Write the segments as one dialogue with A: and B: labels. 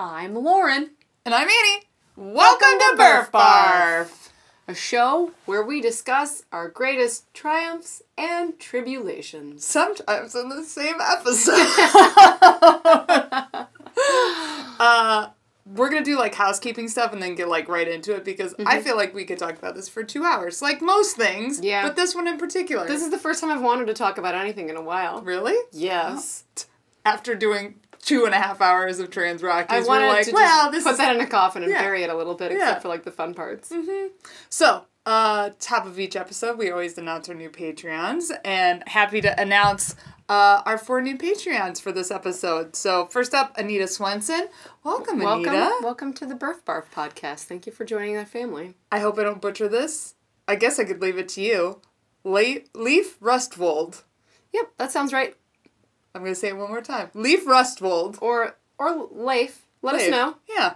A: I'm Lauren.
B: And I'm Annie. Welcome, to Birth Barf.
A: a show where we discuss our greatest triumphs and tribulations.
B: Sometimes in the same episode. uh, we're gonna do like housekeeping stuff and then get like right into it because I feel like we could talk about this for two hours, like most things.
A: Yeah.
B: But this one in particular.
A: This is the first time I've wanted to talk about anything in a while.
B: really
A: Yes.
B: after doing two and a half hours of Trans Rockies,
A: I
B: we're
A: wanted
B: like,
A: to
B: well, this
A: put
B: is
A: that in a coffin and
B: Yeah.
A: bury it a little bit,
B: Yeah.
A: except for like the fun parts.
B: So, uh, top of each episode, we always announce our new Patreons, and happy to announce uh, our four new Patreons for this episode. So, first up, Anita Swenson. Welcome,
A: Welcome,
B: Anita.
A: welcome to the Birth Barf podcast. Thank you for joining our family.
B: I hope I don't butcher this. I guess I could leave it to you. Le- Leaf Rustwold.
A: Yep, that sounds right.
B: I'm going to say it one more time. Leaf Rustwold.
A: Or or Leif. Let us know.
B: Yeah.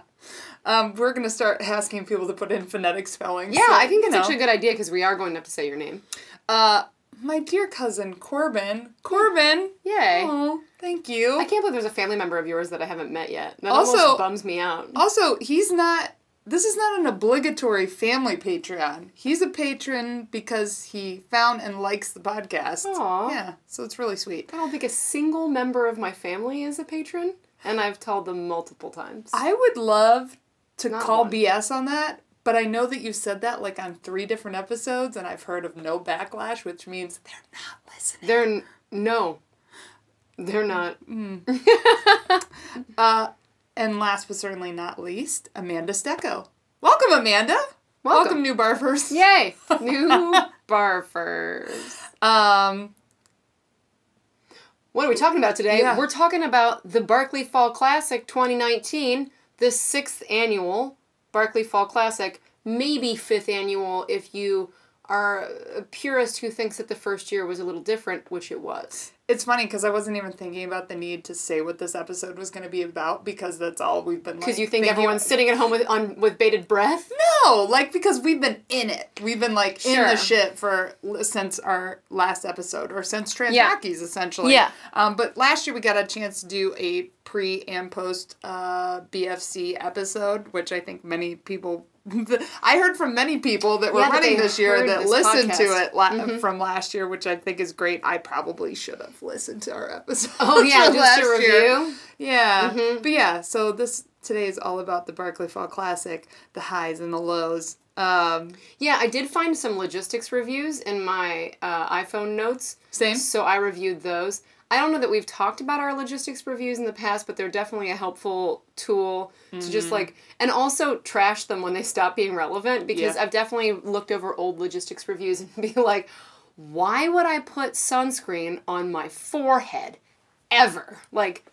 B: Um, we're going to start asking people to put in phonetic spelling.
A: Yeah,
B: so,
A: I think
B: you
A: it's
B: know.
A: actually a good idea because we are going to have to say your name.
B: Uh, my dear cousin Corbin. Corbin.
A: Yay.
B: Oh, thank you.
A: I can't believe there's a family member of yours that I haven't met yet. That
B: Also-
A: almost bums me out.
B: Also, he's not. This is not an obligatory family Patreon. He's a patron because he found and likes the podcast.
A: Aw.
B: Yeah, so it's really sweet.
A: I don't think a single member of my family is a patron, and I've told them multiple times.
B: I would love to
A: Not
B: call
A: one.
B: BS on that, but I know that you've said that like on three different episodes, and I've heard of no backlash, which means they're not listening.
A: They're n- no, they're not. Hmm.
B: Uh, And last but certainly not least, Amanda Stecco. Welcome, Amanda.
A: Welcome.
B: new barfers.
A: Yay! New barfers.
B: Um,
A: What are we talking about today?
B: Yeah.
A: We're talking about the Barkley Fall Classic 2019, the sixth annual Barkley Fall Classic, maybe fifth annual if you are a purist who thinks that the first year was a little different, which it was.
B: It's funny because I wasn't even thinking about the need to say what this episode was going to be about because that's all we've been.
A: Because
B: like,
A: you think everyone's
B: about.
A: sitting at home with on with bated breath.
B: No, like because we've been in it. We've been like in the shit for since our last episode or since Trans
A: Yeah.
B: Essentially.
A: Yeah.
B: Um, but last year we got a chance to do a pre and post uh, BFC episode, which I think many people. I heard from many people that were
A: Yeah,
B: running this year that
A: this
B: listened to
A: podcast. Mm-hmm.
B: it from last year, which I think is great. I probably should have listened to our episode.
A: Oh yeah, just to
B: last year.
A: review.
B: Yeah.
A: Mm-hmm.
B: But yeah, so this today is all about the Barkley Fall Classic, the highs and the lows. Um,
A: Yeah, I did find some logistics reviews in my uh, iPhone notes.
B: Same.
A: So I reviewed those. I don't know that we've talked about our logistics reviews in the past, but they're definitely a helpful tool to just
B: Mm-hmm.
A: like, and also trash them when they stop being relevant because
B: Yeah.
A: I've definitely looked over old logistics reviews and be like, why would I put sunscreen on my forehead ever? Like,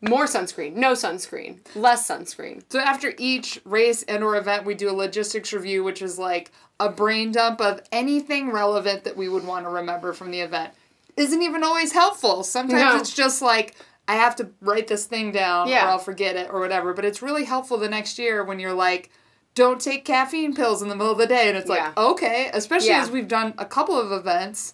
A: more sunscreen, no sunscreen, less sunscreen.
B: so after each race and or event, we do a logistics review, which is like a brain dump of anything relevant that we would want to remember from the event. Isn't even always helpful. Sometimes
A: No.
B: it's just like I have to write this thing down
A: Yeah.
B: or I'll forget it or whatever. But it's really helpful the next year when you're like, don't take caffeine pills in the middle of the day. And it's
A: Yeah.
B: like, okay, especially
A: Yeah.
B: as we've done a couple of events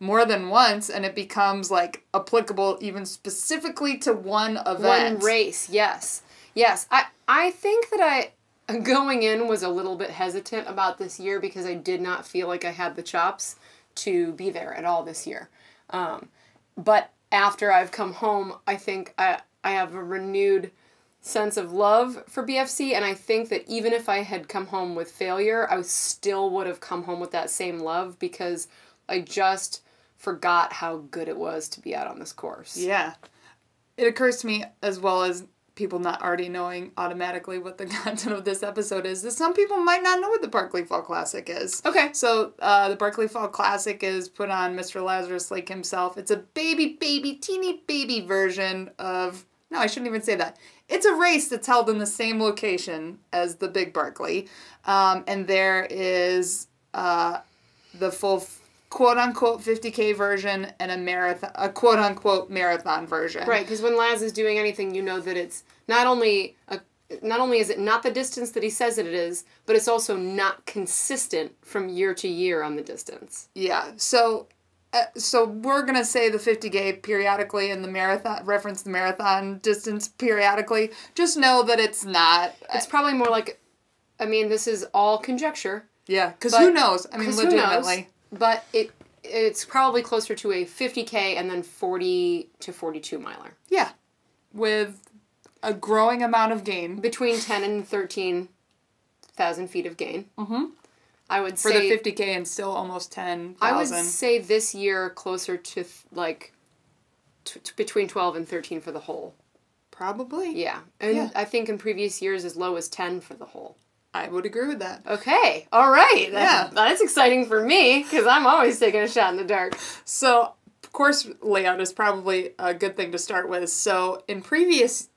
B: more than once and it becomes like applicable even specifically to one event.
A: One race, yes. Yes. I I think that I going in was a little bit hesitant about this year because I did not feel like I had the chops to be there at all this year. Um, but after I've come home, I think I I have a renewed sense of love for BFC and I think that even if I had come home with failure, I still would have come home with that same love because I just forgot how good it was to be out on this course.
B: Yeah. It occurs to me, as well as people not already knowing automatically what the content of this episode is, that some people might not know what the Barkley Fall Classic is.
A: Okay.
B: So, uh, the Barkley Fall Classic is put on Mr. Lazarus Lake himself. It's a baby, baby, teeny baby version of. No, I shouldn't even say that. It's a race that's held in the same location as the Big Barkley. Um, and there is uh, the full quote unquote 50k version and a marathon a quote unquote marathon version.
A: Right, because when Laz is doing anything, you know that it's not only a, not only is it not the distance that he says that it is, but it's also not consistent from year to year on the distance.
B: Yeah. So uh, so we're gonna say the 50k periodically and the marathon reference the marathon distance periodically. Just know that it's not.
A: It's probably more like, I mean, this is all conjecture.
B: yeah, because who knows? I mean,
A: 'cause who knows?
B: legitimately.
A: But it it's probably closer to a 50k and then 40 to 42 miler.
B: Yeah, with a growing amount of gain
A: Between 10 and 13,000 feet of gain.
B: Mhm.
A: I would
B: for
A: say For
B: the 50k and still almost 10,000.
A: I would say this year closer to th- like t- t- between 12 and 13 for the whole.
B: Probably.
A: Yeah. And
B: Yeah.
A: I think in previous years as low as 10 for the whole.
B: I would agree with that.
A: Okay. All right.
B: Yeah.
A: That's exciting for me because I'm always taking a shot in the dark.
B: So, course layout is probably a good thing to start with. So, in previous,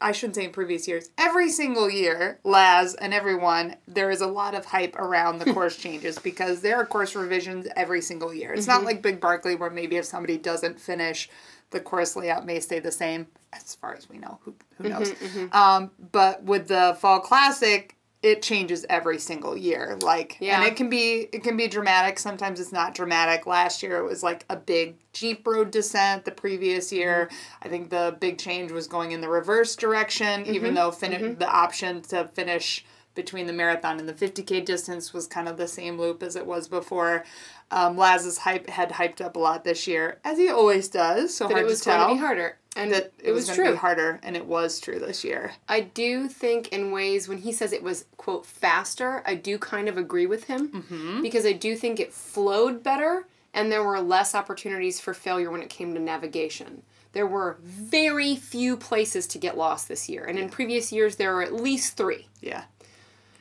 B: I shouldn't say in previous years, every single year, Laz and everyone, there is a lot of hype around the course changes because there are course revisions every single year. It's not mm-hmm. like Big Barkley where maybe if somebody doesn't finish, the course layout may stay the same. As far as we know, who who mm-hmm, knows? Mm-hmm. Um, but with the Fall Classic, it changes every single year. Like,
A: yeah.
B: and it can be it can be dramatic. Sometimes it's not dramatic. Last year it was like a big Jeep road descent. The previous mm-hmm. year, I think the big change was going in the reverse direction. Mm-hmm. Even though fin- mm-hmm. the option to finish between the marathon and the 50k distance was kind of the same loop as it was before. Um, Laz's hype had hyped up a lot this year, as he always does. So
A: But
B: hard
A: it was
B: to tell
A: going to be harder. And
B: that
A: it, was,
B: gonna
A: true.
B: harder, and it was true this year.
A: I do think in ways when he says it was quote faster, I do kind of agree with him
B: Mm-hmm.
A: because I do think it flowed better and there were less opportunities for failure when it came to navigation. There were very few places to get lost this year, and in previous years there were at least three.
B: Yeah.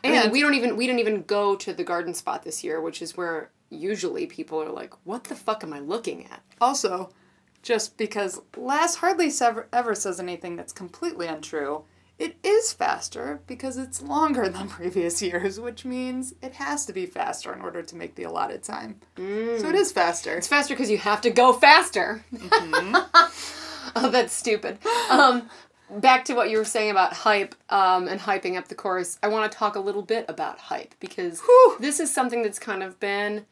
A: And
B: And
A: we don't even we didn't even go to the garden spot this year, which is where usually people are like, "What the fuck am I looking at?"
B: Also, just because Laz hardly ever, ever says anything that's completely untrue, it is faster because it's longer than previous years, which means it has to be faster in order to make the allotted time. So it is faster.
A: It's faster because you have to go faster. oh, that's stupid. Um, back to what you were saying about hype um, and hyping up the course. I want to talk a little bit about hype because
B: Whew.
A: this is something that's kind of been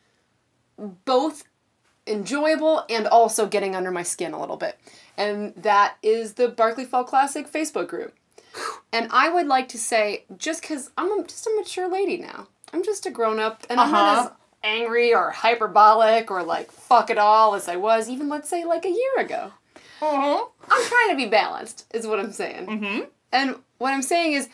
A: both enjoyable and also getting under my skin a little bit. And that is the Barkley Fall Classic Facebook group. And I would like to say, just because I'm just a mature lady now, I'm just a grown up, and I'm not
B: Uh-huh.
A: as angry or hyperbolic or like fuck it all as I was even let's say like a year ago.
B: Uh-huh.
A: I'm trying to be balanced, is what I'm saying.
B: Mm-hmm.
A: And what I'm saying is,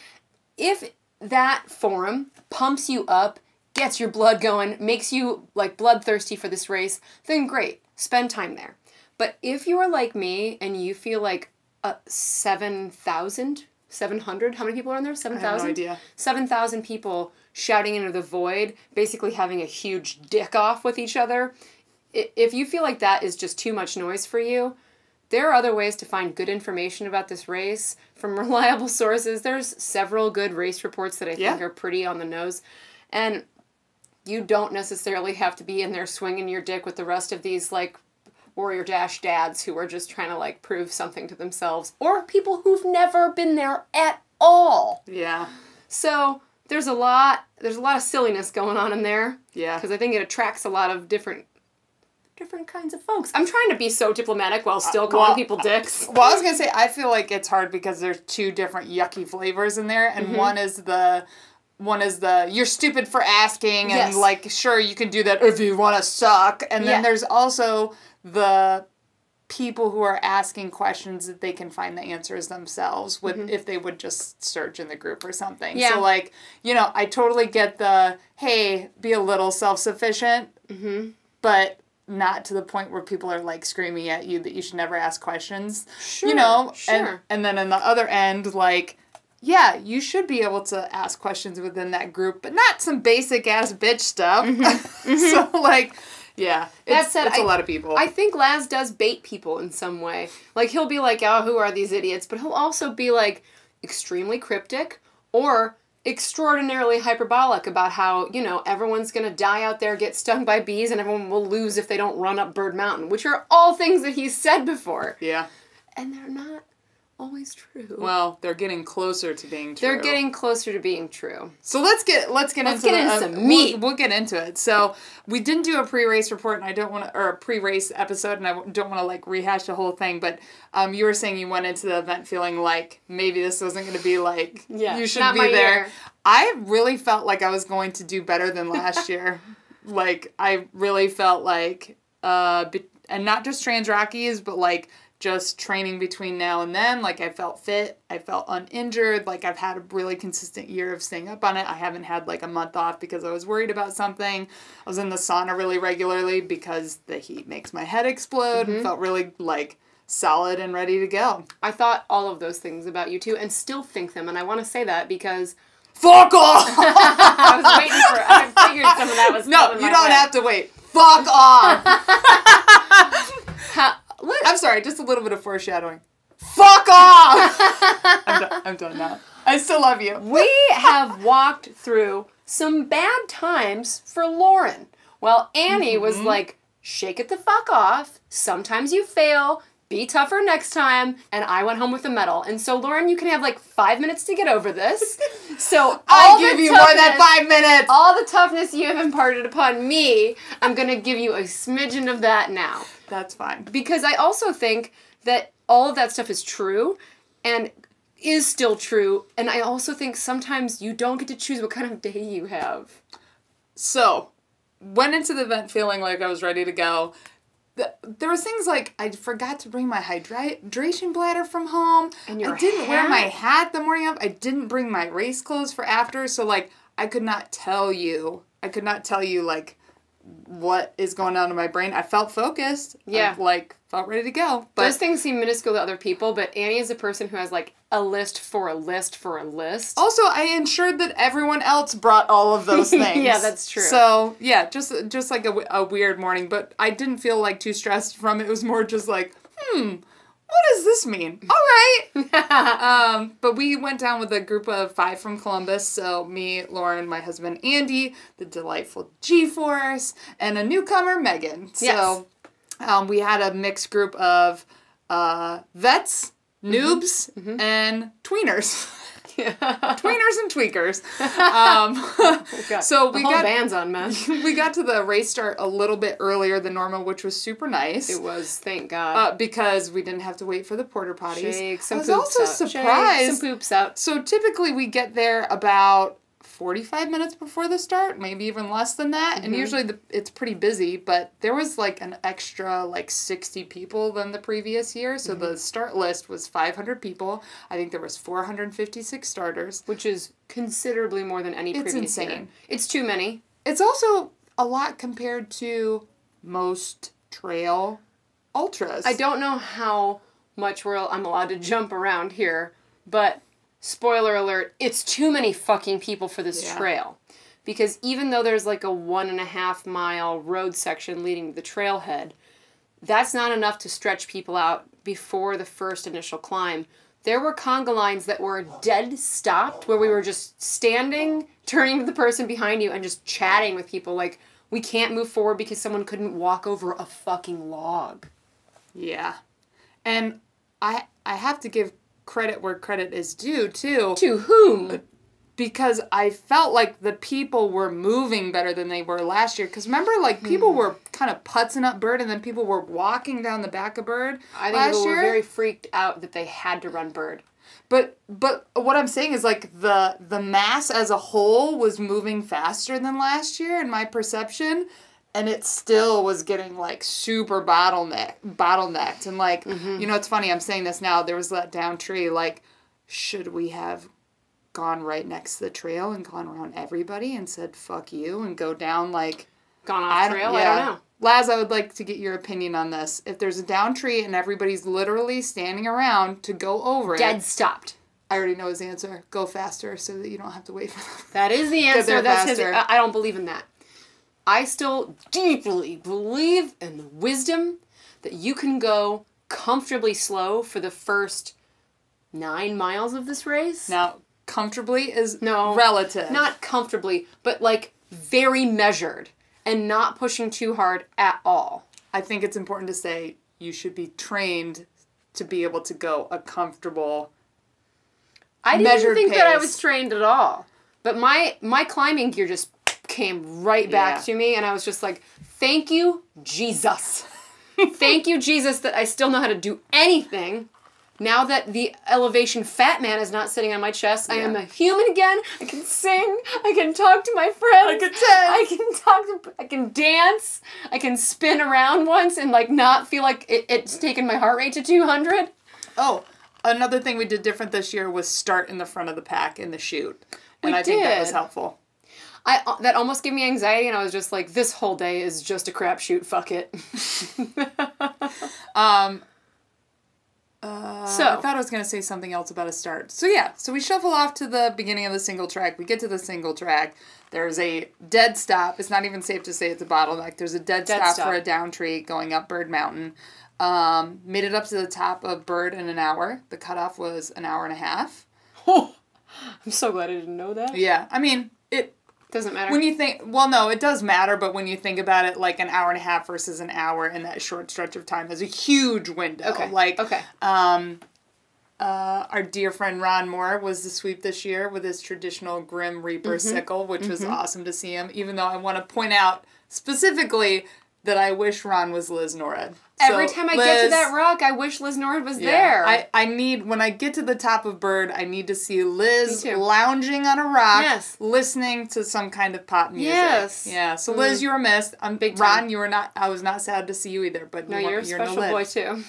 A: if that forum pumps you up, gets your blood going, makes you like bloodthirsty for this race, then great, spend time there. But if you are like me and you feel like uh, 7,000, 700, how many people are in there?
B: I have
A: 7,000?
B: no idea.
A: 7,000 people shouting into the void, basically having a huge dick off with each other. If you feel like that is just too much noise for you, there are other ways to find good information about this race from reliable sources. There's several good race reports that I think
B: Yeah.
A: are pretty on the nose. And you don't necessarily have to be in there swinging your dick with the rest of these like warrior dash dads who are just trying to like prove something to themselves or people who've never been there at all.
B: Yeah.
A: So there's a lot there's a lot of silliness going on in there
B: Yeah.
A: because I think it attracts a lot of different different kinds of folks. I'm trying to be so diplomatic while uh, still calling
B: well,
A: people uh, dicks.
B: Well, I was gonna say I feel like it's hard because there's two different yucky flavors in there, and mm-hmm. one is the one is the you're stupid for asking, and
A: Yes.
B: like sure you can do that if you want to suck, and then
A: Yeah.
B: there's also the people who are asking questions that they can find the answers themselves with mm-hmm. if they would just search in the group or something.
A: Yeah.
B: So like you know I totally get the hey be a little self sufficient, mm-hmm. but not to the point where people are like screaming at you that you should never ask questions.
A: Sure,
B: you know, and
A: sure.
B: and then on the other end, like, yeah, you should be able to ask questions within that group, but not some basic ass bitch stuff. so like, yeah,
A: Mm-hmm. That
B: it's,
A: said,
B: it's a
A: I-
B: lot of people.
A: I think Laz does bait people in some way. Like he'll be like, "Oh, who are these idiots?" But he'll also be like extremely cryptic or extraordinarily hyperbolic about how, you know, everyone's going to die out there, get stung by bees and everyone will lose if they don't run up Bird Mountain, which are all things that he's said before.
B: yeah,
A: And they're not always true.
B: Well, they're getting closer to being true.
A: They're getting closer to being true.
B: So let's get let's get
A: Let's
B: into
A: get
B: the,
A: into
B: uh,
A: some meat.
B: We'll, we'll get into it. So we didn't do a pre-race report, and I don't want to, or a pre-race episode, and I don't want to like rehash the whole thing. But um, you were saying you went into the event feeling like maybe this wasn't going to be like
A: Yeah,
B: you should
A: not
B: be
A: my
B: there.
A: year.
B: I really felt like I was going to do better than last year. Like I really felt like, uh, be- and not just Trans Rockies, but like just training between now and then. Like I felt fit, I felt uninjured. Like I've had a really consistent year of staying up on it. I haven't had like a month off because I was worried about something. I was in the sauna really regularly because the heat makes my head explode. and Felt really like solid and ready to go.
A: I thought all of those things about you too, and still think them. And I want to say that because
B: Fuck off!
A: I was waiting for. I figured some of that was
B: no, you don't have to wait. Fuck off! I'm sorry, just a little bit of foreshadowing. Fuck off! I'm, done, I'm done now. I still love you.
A: we have walked through some bad times for Lauren. Well, Annie was
B: Mm-hmm.
A: like, "Shake it the fuck off. Sometimes you fail." Be tougher next time, and I went home with a medal. And so, Lauren, you can have like five minutes to get over this. So
B: I'll give you more than five minutes.
A: all the toughness you have imparted upon me, I'm going to give you a smidgen of that now.
B: That's fine.
A: Because I also think that all of that stuff is true and is still true. And I also think sometimes you don't get to choose what kind of day you have.
B: So, went into the event feeling like I was ready to go. The, there was things like I forgot to bring my hydration bladder from home.
A: And your
B: I didn't wear my hat the morning of. I didn't bring my race clothes for after. So like I could not tell you. I could not tell you like what is going on in my brain. I felt focused.
A: Yeah.
B: I, like felt ready to go. But
A: Those things seem minuscule to other people, but Annie is a person who has like a list for a list for a list.
B: Also, I ensured that everyone else brought all of those things.
A: Yeah, that's true.
B: So yeah, just just like a, a weird morning, but I didn't feel like too stressed from it. It was more just like, hmm, what does this mean? All right. um, but we went down with a group of five from Columbus. So me, Lauren, my husband Andy, the delightful G Force, and a newcomer Megan. So
A: Yes.
B: um, we had a mixed group of uh, vets.
A: Mm-hmm.
B: Noobs and tweeners. tweeners and tweakers. Um, so we got
A: band's on men.
B: we got to the race start a little bit earlier than normal, which was super nice.
A: It was, thank God.
B: uh, because we didn't have to wait for the porter potties.
A: Shake some
B: I was also
A: out. Shake
B: surprised.
A: some poops out.
B: So typically we get there about 45 minutes before the start, maybe even less than that.
A: Mm-hmm.
B: And usually the, it's pretty busy, but there was like an extra like 60 people than the previous year. So
A: Mm-hmm.
B: the start list was 500 people. I think there was 456 starters.
A: Which is considerably more than any
B: It's
A: previous year.
B: insane.
A: It's too many.
B: It's also a lot compared to most trail ultras.
A: I don't know how much we're, I'm allowed to jump around here, but spoiler alert, it's too many fucking people for this
B: Yeah.
A: trail. Because even though there's like a one and a half mile road section leading to the trailhead, that's not enough to stretch people out before the first initial climb. There were conga lines that were dead stopped where we were just standing, turning to the person behind you, and just chatting with people like, we can't move forward because someone couldn't walk over a fucking log.
B: Yeah. And I I have to give credit where credit is due too
A: To whom?
B: because I felt like the people were moving better than they were last year cuz remember like people
A: Hmm.
B: were kind of putzing up bird and then people were walking down the back of bird
A: I think
B: last
A: people
B: year
A: were very freaked out that they had to run bird.
B: but but what I'm saying is like the the mass as a whole was moving faster than last year in my perception and it still was getting like super bottleneck bottlenecked and like
A: Mm-hmm.
B: you know it's funny I'm saying this now there was that down tree like should we have gone right next to the trail and gone around everybody and said fuck you and go down like
A: Gone off trail? I don't know.
B: Laz, I would like to get your opinion on this. If there's a down tree and everybody's literally standing around to go over it,
A: Dead stopped.
B: I already know his answer. Go faster so that you don't have to wait for them.
A: That is the answer. That's
B: faster.
A: I I don't believe in that. I still deeply believe in the wisdom that you can go comfortably slow for the first nine miles of this race.
B: Now, comfortably is
A: No.
B: relative.
A: Not comfortably, but like very measured and not pushing too hard at all.
B: I think it's important to say you should be trained to be able to go a comfortable.
A: I didn't think that I was trained at all. But my my climbing gear just came right back
B: Yeah.
A: to me and I was just like, "Thank you, Jesus." Thank you, Jesus, that I still know how to do anything. Now that the elevation fat man is not sitting on my chest, I am a human again. I can sing. I can talk to my friends.
B: I can dance.
A: I can talk to. I can dance. I can spin around once and like not feel like it, it's taken my heart rate to two hundred.
B: Oh, another thing we did different this year was start in the front of the pack in the shoot, and
A: We
B: I think that was helpful.
A: I uh, that almost gave me anxiety, and I was just like, "This whole day is just a crapshoot. Fuck it."
B: Um. Uh,
A: So-
B: I thought I was gonna say something else about a start. So yeah, so we shuffle off to the beginning of the single track. We get to the single track. There's a dead stop. It's not even safe to say it's a bottleneck. There's a dead,
A: Dead
B: stop,
A: stop.
B: for a down tree going up Bird Mountain. Um, made it up to the top of Bird in an hour. The cutoff was an hour and a half.
A: Oh, I'm so glad I didn't know that.
B: Yeah, I mean it.
A: Doesn't matter.
B: When you think, well, no, it does matter, but when you think about it, like an hour and a half versus an hour in that short stretch of time is a huge window.
A: okay.
B: Like,
A: okay.
B: um, uh, our dear friend Ron Moore was the sweep this year with his traditional Grim Reaper
A: Mm-hmm.
B: sickle, which was awesome to see him. Even though I want to point out specifically that I wish Ron was Liz Norad.
A: Every time I get to that rock, I wish Liz Norad was
B: yeah,
A: there.
B: I, I need when I get to the top of Bird, I need to see Liz lounging on a rock,
A: Yes.
B: listening to some kind of pop music.
A: Yes.
B: Yeah. So Liz, you were missed. I'm
A: Big
B: Ron.
A: time.
B: You were not. I was not sad to see you either. But
A: no,
B: you
A: you're a special
B: no
A: boy too.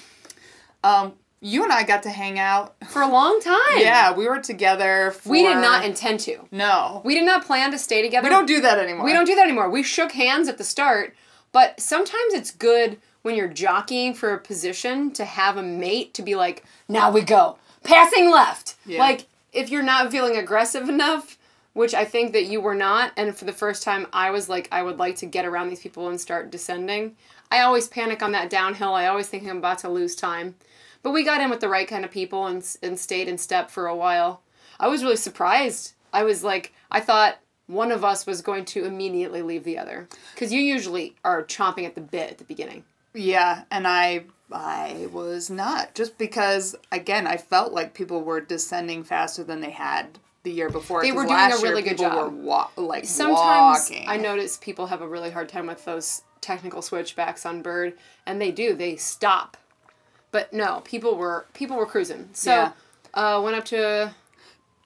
B: Um, you and I got to hang out.
A: For a long time.
B: Yeah, we were together. For,
A: We did not intend to.
B: No.
A: We did not plan to stay together.
B: We don't do that anymore.
A: We don't do that anymore. We shook hands at the start, but sometimes it's good when you're jockeying for a position to have a mate to be like, now we go. Passing left.
B: Yeah.
A: Like, if you're not feeling aggressive enough, which I think that you were not, and for the first time I was like, I would like to get around these people and start descending. I always panic on that downhill. I always think I'm about to lose time. But we got in with the right kind of people and, and stayed in step for a while. I was really surprised. I was like, I thought one of us was going to immediately leave the other. Because you usually are chomping at the bit at the beginning.
B: Yeah, and I I was not just because again I felt like people were descending faster than they had the year before.
A: They were doing a really
B: year
A: good job.
B: Were wa- like
A: Sometimes
B: walking.
A: I notice people have a really hard time with those technical switchbacks on Bird, and they do. They stop. But no, people were people were cruising. So
B: Yeah.
A: uh, went up to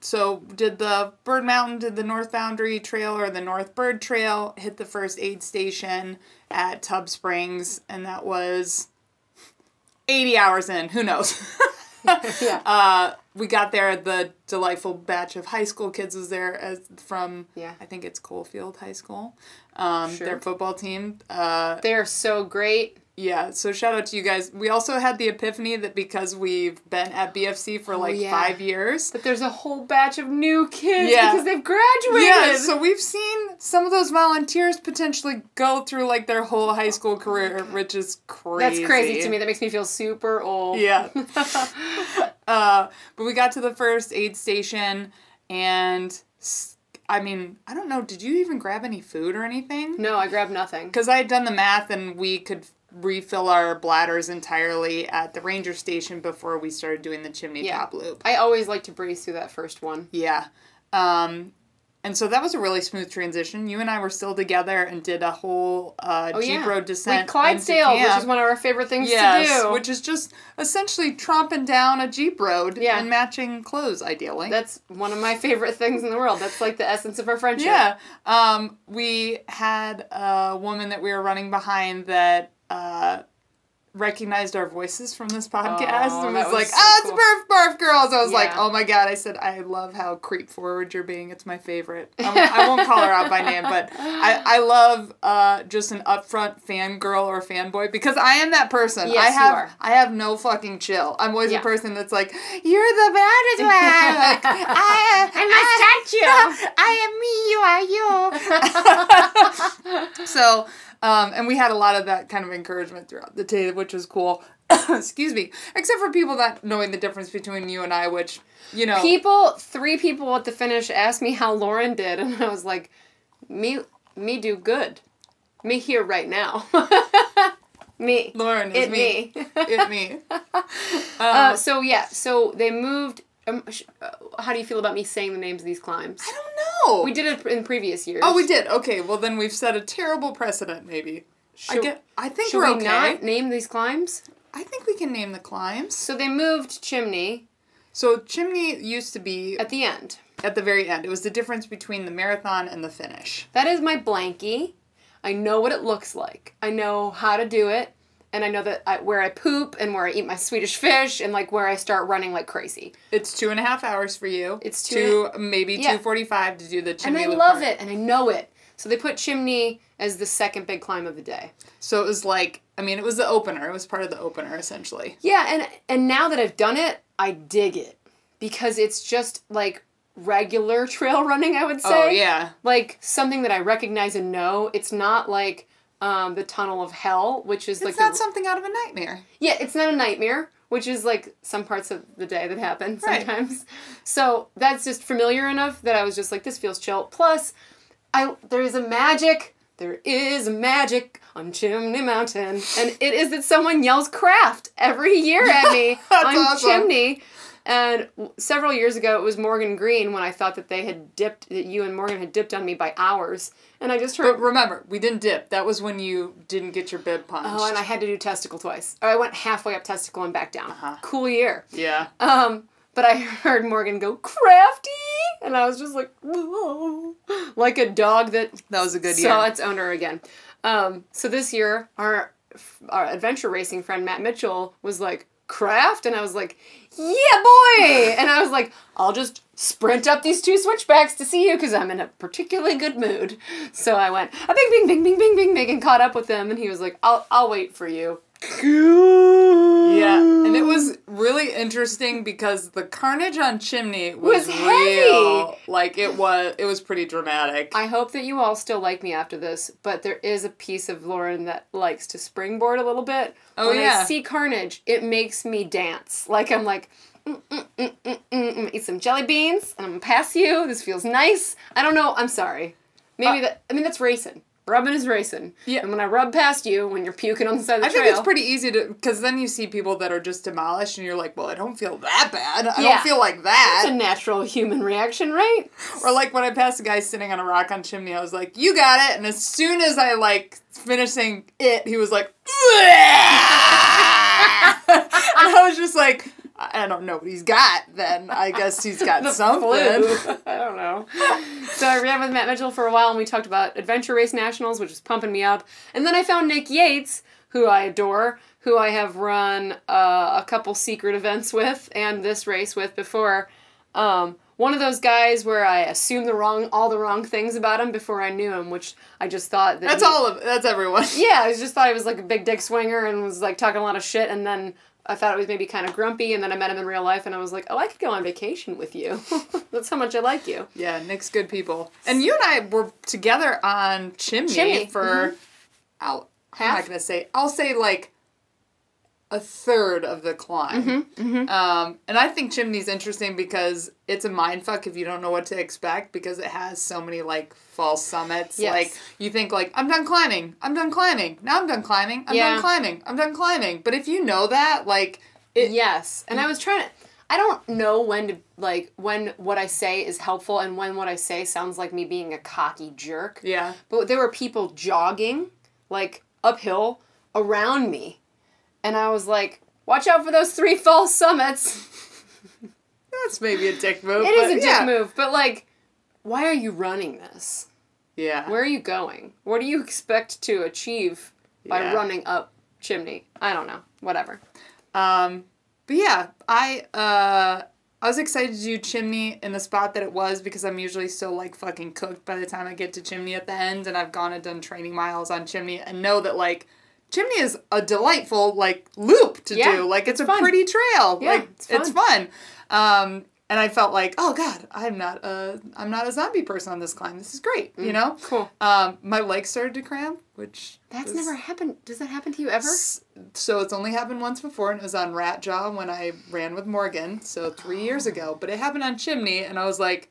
B: So did the Bird Mountain, did the North Boundary Trail or the North Bird Trail hit the first aid station at Tub Springs, and that was eighty hours in. Who knows?
A: yeah.
B: uh, we got there. The delightful batch of high school kids was there as from
A: Yeah.
B: I think it's Coalfield High School. Um,
A: Sure.
B: Their football team. Uh,
A: They're so great.
B: Yeah, so shout out to you guys. We also had the epiphany that because we've been at BFC for like
A: Oh, yeah.
B: five years.
A: But there's a whole batch of new kids
B: Yeah.
A: because they've graduated.
B: Yeah, so we've seen some of those volunteers potentially go through like their whole high school career, which is crazy.
A: That's crazy to me. That makes me feel super old.
B: Yeah. uh, but we got to the first aid station, and I mean, I don't know. Did you even grab any food or anything?
A: No, I grabbed nothing.
B: Because I had done the math, and we could refill our bladders entirely at the ranger station before we started doing the chimney
A: Yeah.
B: top loop.
A: I always like to breeze through that first one.
B: Yeah. Um, and so that was a really smooth transition. You and I were still together and did a whole uh,
A: Oh
B: Jeep
A: yeah,
B: road
A: we
B: descent.
A: Clydesdale, which is one of our favorite things
B: Yes,
A: to do.
B: which is just essentially tromping down a Jeep road
A: Yeah.
B: and matching clothes, ideally.
A: That's one of my favorite things in the world. That's like the essence of our friendship.
B: yeah. Um, we had a woman that we were running behind that uh, recognized our voices from this podcast
A: Oh,
B: and was,
A: was
B: like,
A: so
B: "Oh,
A: cool.
B: it's Barf Barf Girls." I was like, "Oh my god!" I said, "I love how creep forward you're being. It's my favorite." I won't, I won't call her out by name, but I I love uh, just an upfront fangirl or fanboy because I am that person. I
A: Yes, you
B: have
A: are.
B: I have no fucking chill. I'm always
A: Yeah.
B: a person that's like, "You're the baddest one." Like, I, I
A: touch you.
B: I am me, you are you. so, um, and we had a lot of that kind of encouragement throughout the day, which was cool. Excuse me. Except for people not knowing the difference between you and I, which, you know.
A: people, three people at the finish asked me how Lauren did, and I was like, me, me do good. Me here right now. Me.
B: Lauren is
A: It
B: me.
A: me.
B: it me.
A: uh, so yeah, so they moved. Um, sh- uh, how do you feel about me saying the names of these climbs?
B: I don't know.
A: We did it in previous years.
B: Oh, we did. Okay, well then we've set a terrible precedent. Maybe. I
A: Should-
B: get. I think
A: Should
B: we're
A: we
B: okay.
A: not name these climbs?
B: I think we can name the climbs.
A: So they moved Chimney
B: So chimney used to be
A: at the end.
B: at the very end. It was the difference between the marathon and the finish.
A: That is my blankie. I know what it looks like. I know how to do it, and I know that I, where I poop and where I eat my Swedish fish and like where I start running like crazy.
B: It's two and a half hours for you.
A: It's two
B: two maybe
A: Yeah.
B: two forty five to do the chimney.
A: And.
B: I
A: love
B: part.
A: it, and I know it. So they put Chimney as the second big climb of the day.
B: So it was like I mean it was the opener. It was part of the opener essentially.
A: Yeah, and and now that I've done it, I dig it because it's just like regular trail running. I would oh, say.
B: Oh yeah.
A: Like something that I recognize and know. It's not like um, the tunnel of hell, which is like
B: It's
A: the,
B: not something out of a nightmare.
A: yeah, it's not a nightmare, which is like some parts of the day that happen
B: Right.
A: sometimes. So that's just familiar enough that I was just like, this feels chill. Plus, I there is a magic. There is magic on Chimney Mountain, and it is that someone yells "craft" every year at me on
B: awesome.
A: Chimney. And w- several years ago, it was Morgan Green when I thought that they had dipped, that you and Morgan had dipped on me by hours, and I just heard,
B: But remember, we didn't dip. That was when you didn't get your bib punched.
A: oh, and I had to do testicle twice. Or I went halfway up testicle and back down.
B: Uh-huh.
A: Cool year.
B: yeah.
A: Um, but I heard Morgan go crafty, and I was just like, whoa, like a dog that
B: That was a good
A: saw
B: year.
A: its owner again. Um, so this year, our our adventure racing friend Matt Mitchell was like craft, and I was like, yeah, boy, and I was like, I'll just sprint up these two switchbacks to see you because I'm in a particularly good mood. So I went a bing, bing, bing, bing, bing, bing, bing, and caught up with him, and he was like, I'll I'll wait for you.
B: Yeah, and it was really interesting because the carnage on Chimney was,
A: Was
B: real. Like it was, it was pretty dramatic.
A: I hope that you all still like me after this, but there is a piece of Lauren that likes to springboard a little bit.
B: Oh,
A: when
B: yeah.
A: I see Carnage, it makes me dance. Like I'm like, mm, mm, mm, mm, mm, I'm gonna eat some jelly beans and I'm gonna pass you. This feels nice. I don't know. I'm sorry. Maybe
B: Uh,
A: that. I mean, that's racing. Rubbing is racing.
B: Yeah.
A: And when I rub past you, when you're puking on the side of the
B: I think it's pretty easy to because then you see people that are just demolished, and you're like, "Well, I don't feel that bad. I
A: Yeah.
B: don't feel like that.
A: It's a natural human reaction, right?
B: Or like when I passed a guy sitting on a rock on Chimney, I was like, "You got it!" And as soon as I like finishing it, he was like, and I was just like, "I don't know what he's got." Then I guess he's got something.
A: flu. I don't know. So I ran with Matt Mitchell for a while, and we talked about Adventure Race Nationals, which is pumping me up. And then I found Nick Yates, who I adore, who I have run uh, a couple secret events with and this race with before. Um, one of those guys where I assumed the wrong, all the wrong things about him before I knew him, which I just thought that
B: That's
A: he-
B: all of that's everyone.
A: yeah, I just thought he was like a big dick swinger and was like talking a lot of shit. And then I thought it was maybe kind of grumpy. And then I met him in real life and I was like, oh, I could go on vacation with you. That's how much I like you.
B: Yeah, Nick's good people. And you and I were together on Chimney,
A: Chimney,
B: for mm-hmm. I'll how am I
A: Half?
B: gonna say I'll say like a third of the climb.
A: Mm-hmm,
B: Um, and I think Chimney's interesting because it's a mind fuck if you don't know what to expect because it has so many like false summits.
A: Yes.
B: Like you think like I'm done climbing, I'm done climbing, now I'm done climbing, I'm
A: Yeah.
B: done climbing, I'm done climbing. But if you know that, like it,
A: yes. And I was trying to. I don't know when to like when what I say is helpful and when what I say sounds like me being a cocky jerk.
B: yeah.
A: But there were people jogging like uphill around me. And I was like, watch out for those three false summits.
B: That's maybe a dick move.
A: It is
B: but
A: a dick
B: yeah.
A: move, but like, why are you running this?
B: Yeah.
A: Where are you going? What do you expect to achieve by
B: Yeah.
A: running up chimney? I don't know. Whatever.
B: Um, but yeah, I uh, I was excited to do Chimney in the spot that it was because I'm usually so like fucking cooked by the time I get to Chimney at the end, and I've gone and done training miles on Chimney and know that like Chimney is a delightful like loop to
A: Yeah,
B: do. Like it's,
A: it's
B: a
A: fun.
B: pretty trail.
A: Yeah,
B: like
A: it's
B: it's fun. Um, and I felt like, oh god, I'm not a I'm not a zombie person on this climb. This is great. You know.
A: Mm, Cool.
B: Um, my legs started to cramp, which
A: That's never happened. Does that happen to you ever?
B: So it's only happened once before, and it was on Rat Jaw when I ran with Morgan, so three years ago. But it happened on Chimney, and I was like,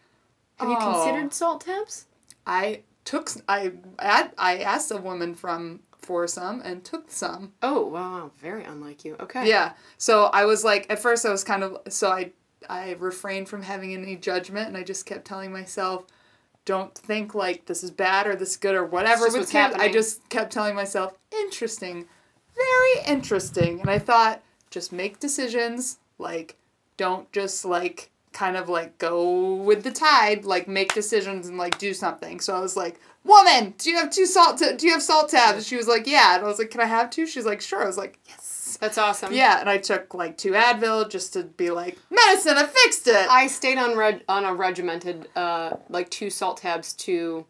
A: Have you
B: "Oh."
A: considered salt tabs?
B: I took I I asked a woman from for some and took some.
A: Oh wow, very unlike you. Okay.
B: Yeah. So I was like, at first I was kind of, so I, I refrained from having any judgment, and I just kept telling myself, don't think like this is bad or this is good or whatever was
A: what's
B: happening. I just kept telling myself, interesting, very interesting, and I thought, just make decisions. Like, don't just like kind of like go with the tide. Like, make decisions and like do something. So I was like. Woman, do you have two salt? ta- do you have salt tabs? She was like, "Yeah." And I was like, "Can I have two? She's like, "Sure." I was like, "Yes."
A: That's awesome.
B: Yeah, and I took like two Advil just to be like, medicine, I fixed it.
A: I stayed on reg- on a regimented uh like two salt tabs, two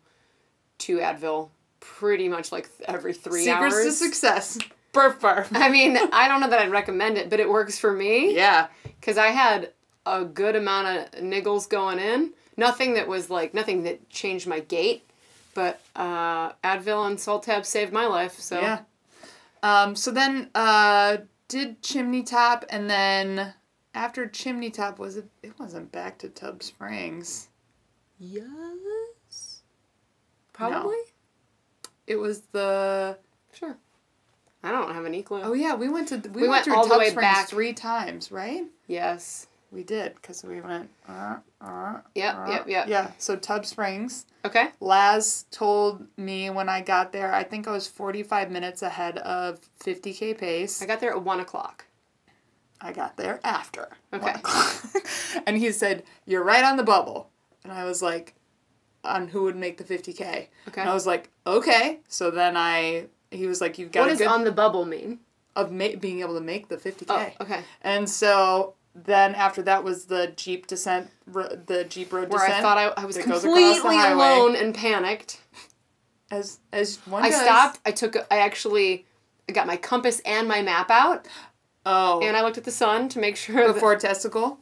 A: two Advil, pretty much like every three
B: Secrets
A: hours.
B: Secrets to success. Burp burp.
A: I mean, I don't know that I'd recommend it, but it works for me.
B: Yeah.
A: because I had a good amount of niggles going in. Nothing that was like nothing that changed my gait, but uh, Advil and salt tabs saved my life. So
B: Yeah. Um, so then uh did chimney top and then after chimney top was it it wasn't back to Tub Springs.
A: yes, probably
B: It was the
A: sure. I don't have any clue.
B: Oh yeah, we went to we,
A: We
B: went,
A: went
B: through
A: all the
B: Tub
A: way
B: Springs
A: back.
B: three times, right?
A: Yes.
B: We did because we went. Uh, uh,
A: Yep,
B: uh,
A: yep, yep.
B: Yeah. So Tub Springs.
A: Okay.
B: Laz told me when I got there, I think I was 45 minutes ahead of 50k pace.
A: I got there at one o'clock.
B: I got there after.
A: Okay.
B: and he said, You're right on the bubble. And I was like, On who would make the 50k.
A: Okay.
B: And I was like, Okay. So then I, he was like, You've got
A: What does
B: good
A: on the bubble mean?
B: of ma- being able to make the 50k.
A: Oh, okay.
B: And so then after that was the Jeep descent, the Jeep road
A: Where
B: descent.
A: I thought I, I was
B: that goes across the
A: completely alone and panicked.
B: as as one
A: I
B: does.
A: stopped. I took. I actually. I got my compass and my map out,
B: Oh,
A: and I looked at the sun to make sure. that-
B: before testicle.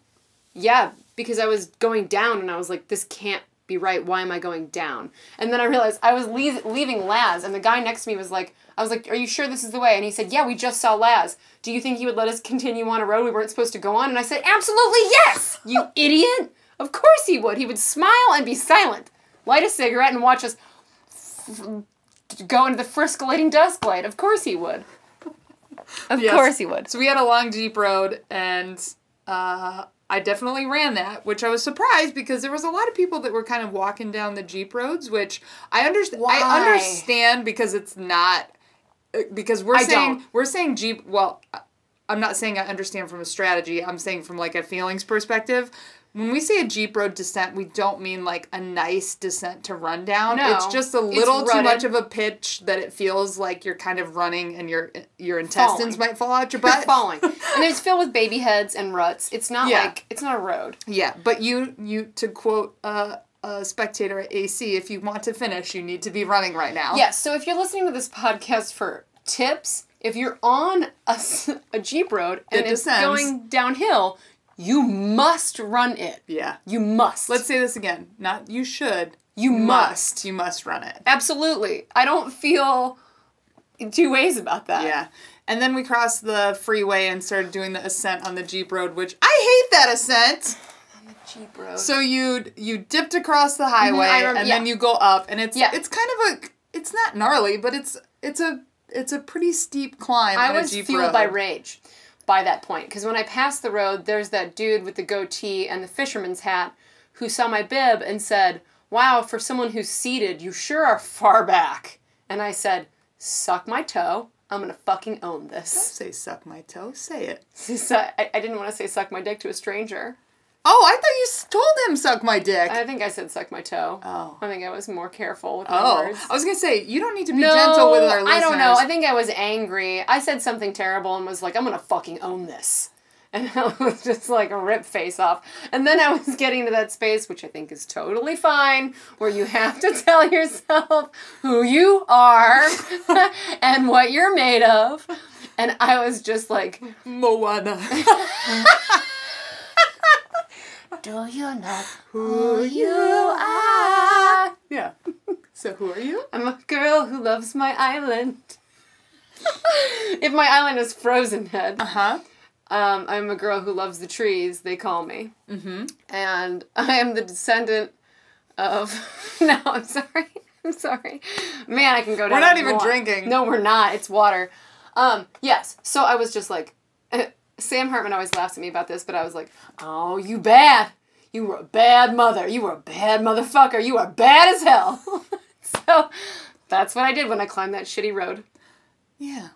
A: Yeah, because I was going down and I was like, this can't be right. Why am I going down? And then I realized I was leave, leaving Laz, and the guy next to me was like, I was like, are you sure this is the way? And he said, yeah, we just saw Laz. Do you think he would let us continue on a road we weren't supposed to go on? And I said, absolutely yes, you idiot. Of course he would. He would smile and be silent, light a cigarette, and watch us f- go into the friscolating dusk light. Of course he would. Of
B: Yes.
A: course he would.
B: So we had a long Jeep road, and uh, I definitely ran that, which I was surprised because there was a lot of people that were kind of walking down the Jeep roads, which I understand. I understand because it's not uh, because we're
A: I
B: saying
A: don't.
B: we're saying Jeep. Well, I'm not saying I understand from a strategy. I'm saying from like a feelings perspective. When we say a Jeep road descent, we don't mean like a nice descent to run down.
A: No,
B: it's just a little too much of a pitch that it feels like you're kind of running and your your intestines
A: Falling.
B: might fall out your
A: You're
B: butt.
A: falling. and it's filled with baby heads and ruts. It's not
B: Yeah.
A: like it's not a road.
B: Yeah, but you you to quote uh, a spectator at AC, if you want to finish, you need to be running right now.
A: Yes, so if you're listening to this podcast for tips, if you're on a, a Jeep road and
B: That
A: it's
B: descends.
A: going downhill, you must run it.
B: Yeah.
A: You must.
B: Let's say this again. Not you should.
A: You must.
B: You must run it.
A: Absolutely. I don't feel two ways about that.
B: Yeah. And then we crossed the freeway and started doing the ascent on the Jeep road, which I hate that ascent.
A: On the Jeep road.
B: So you you dipped across the highway mm-hmm.
A: I rem-
B: and
A: yeah.
B: then you go up and it's
A: Yeah.
B: it's kind of a it's not gnarly, but it's it's a it's a pretty steep climb
A: I
B: on a
A: was
B: Jeep
A: fueled
B: road.
A: by rage by that point because when I passed the road, there's that dude with the goatee and the fisherman's hat who saw my bib and said, "Wow, for someone who's seated, you sure are far back." And I said, "Suck my toe. I'm gonna fucking own this.
B: Don't
A: this."
B: say suck my toe, say it.
A: I, I didn't want to say suck my dick to a stranger.
B: Oh, I thought you told him suck my dick.
A: I think I said suck my toe.
B: Oh.
A: I think I was more careful with my
B: Oh,
A: words.
B: I was gonna say you don't need to be gentle with our listeners.
A: I don't know. I think I was angry. I said something terrible and was like, I'm gonna fucking own this. And I was just like a rip face off. And then I was getting to that space, which I think is totally fine, where you have to tell yourself who you are and what you're made of. And I was just like,
B: Moana.
A: Do you know who you are?
B: yeah. So who are you?
A: I'm a girl who loves my island. if my island is Frozen Head,
B: Uh huh.
A: um, I'm a girl who loves the trees, they call me. Mm-hmm. And I am the descendant of. No, I'm sorry. I'm sorry. Man, I can go down.
B: We're not even
A: more.
B: drinking.
A: No, we're not. It's water. Um, yes. So I was just like, Sam Hartman always laughs at me about this, but I was like, oh, you bad. You were a bad mother. You were a bad motherfucker. You are bad as hell. so that's what I did when I climbed that shitty road.
B: Yeah.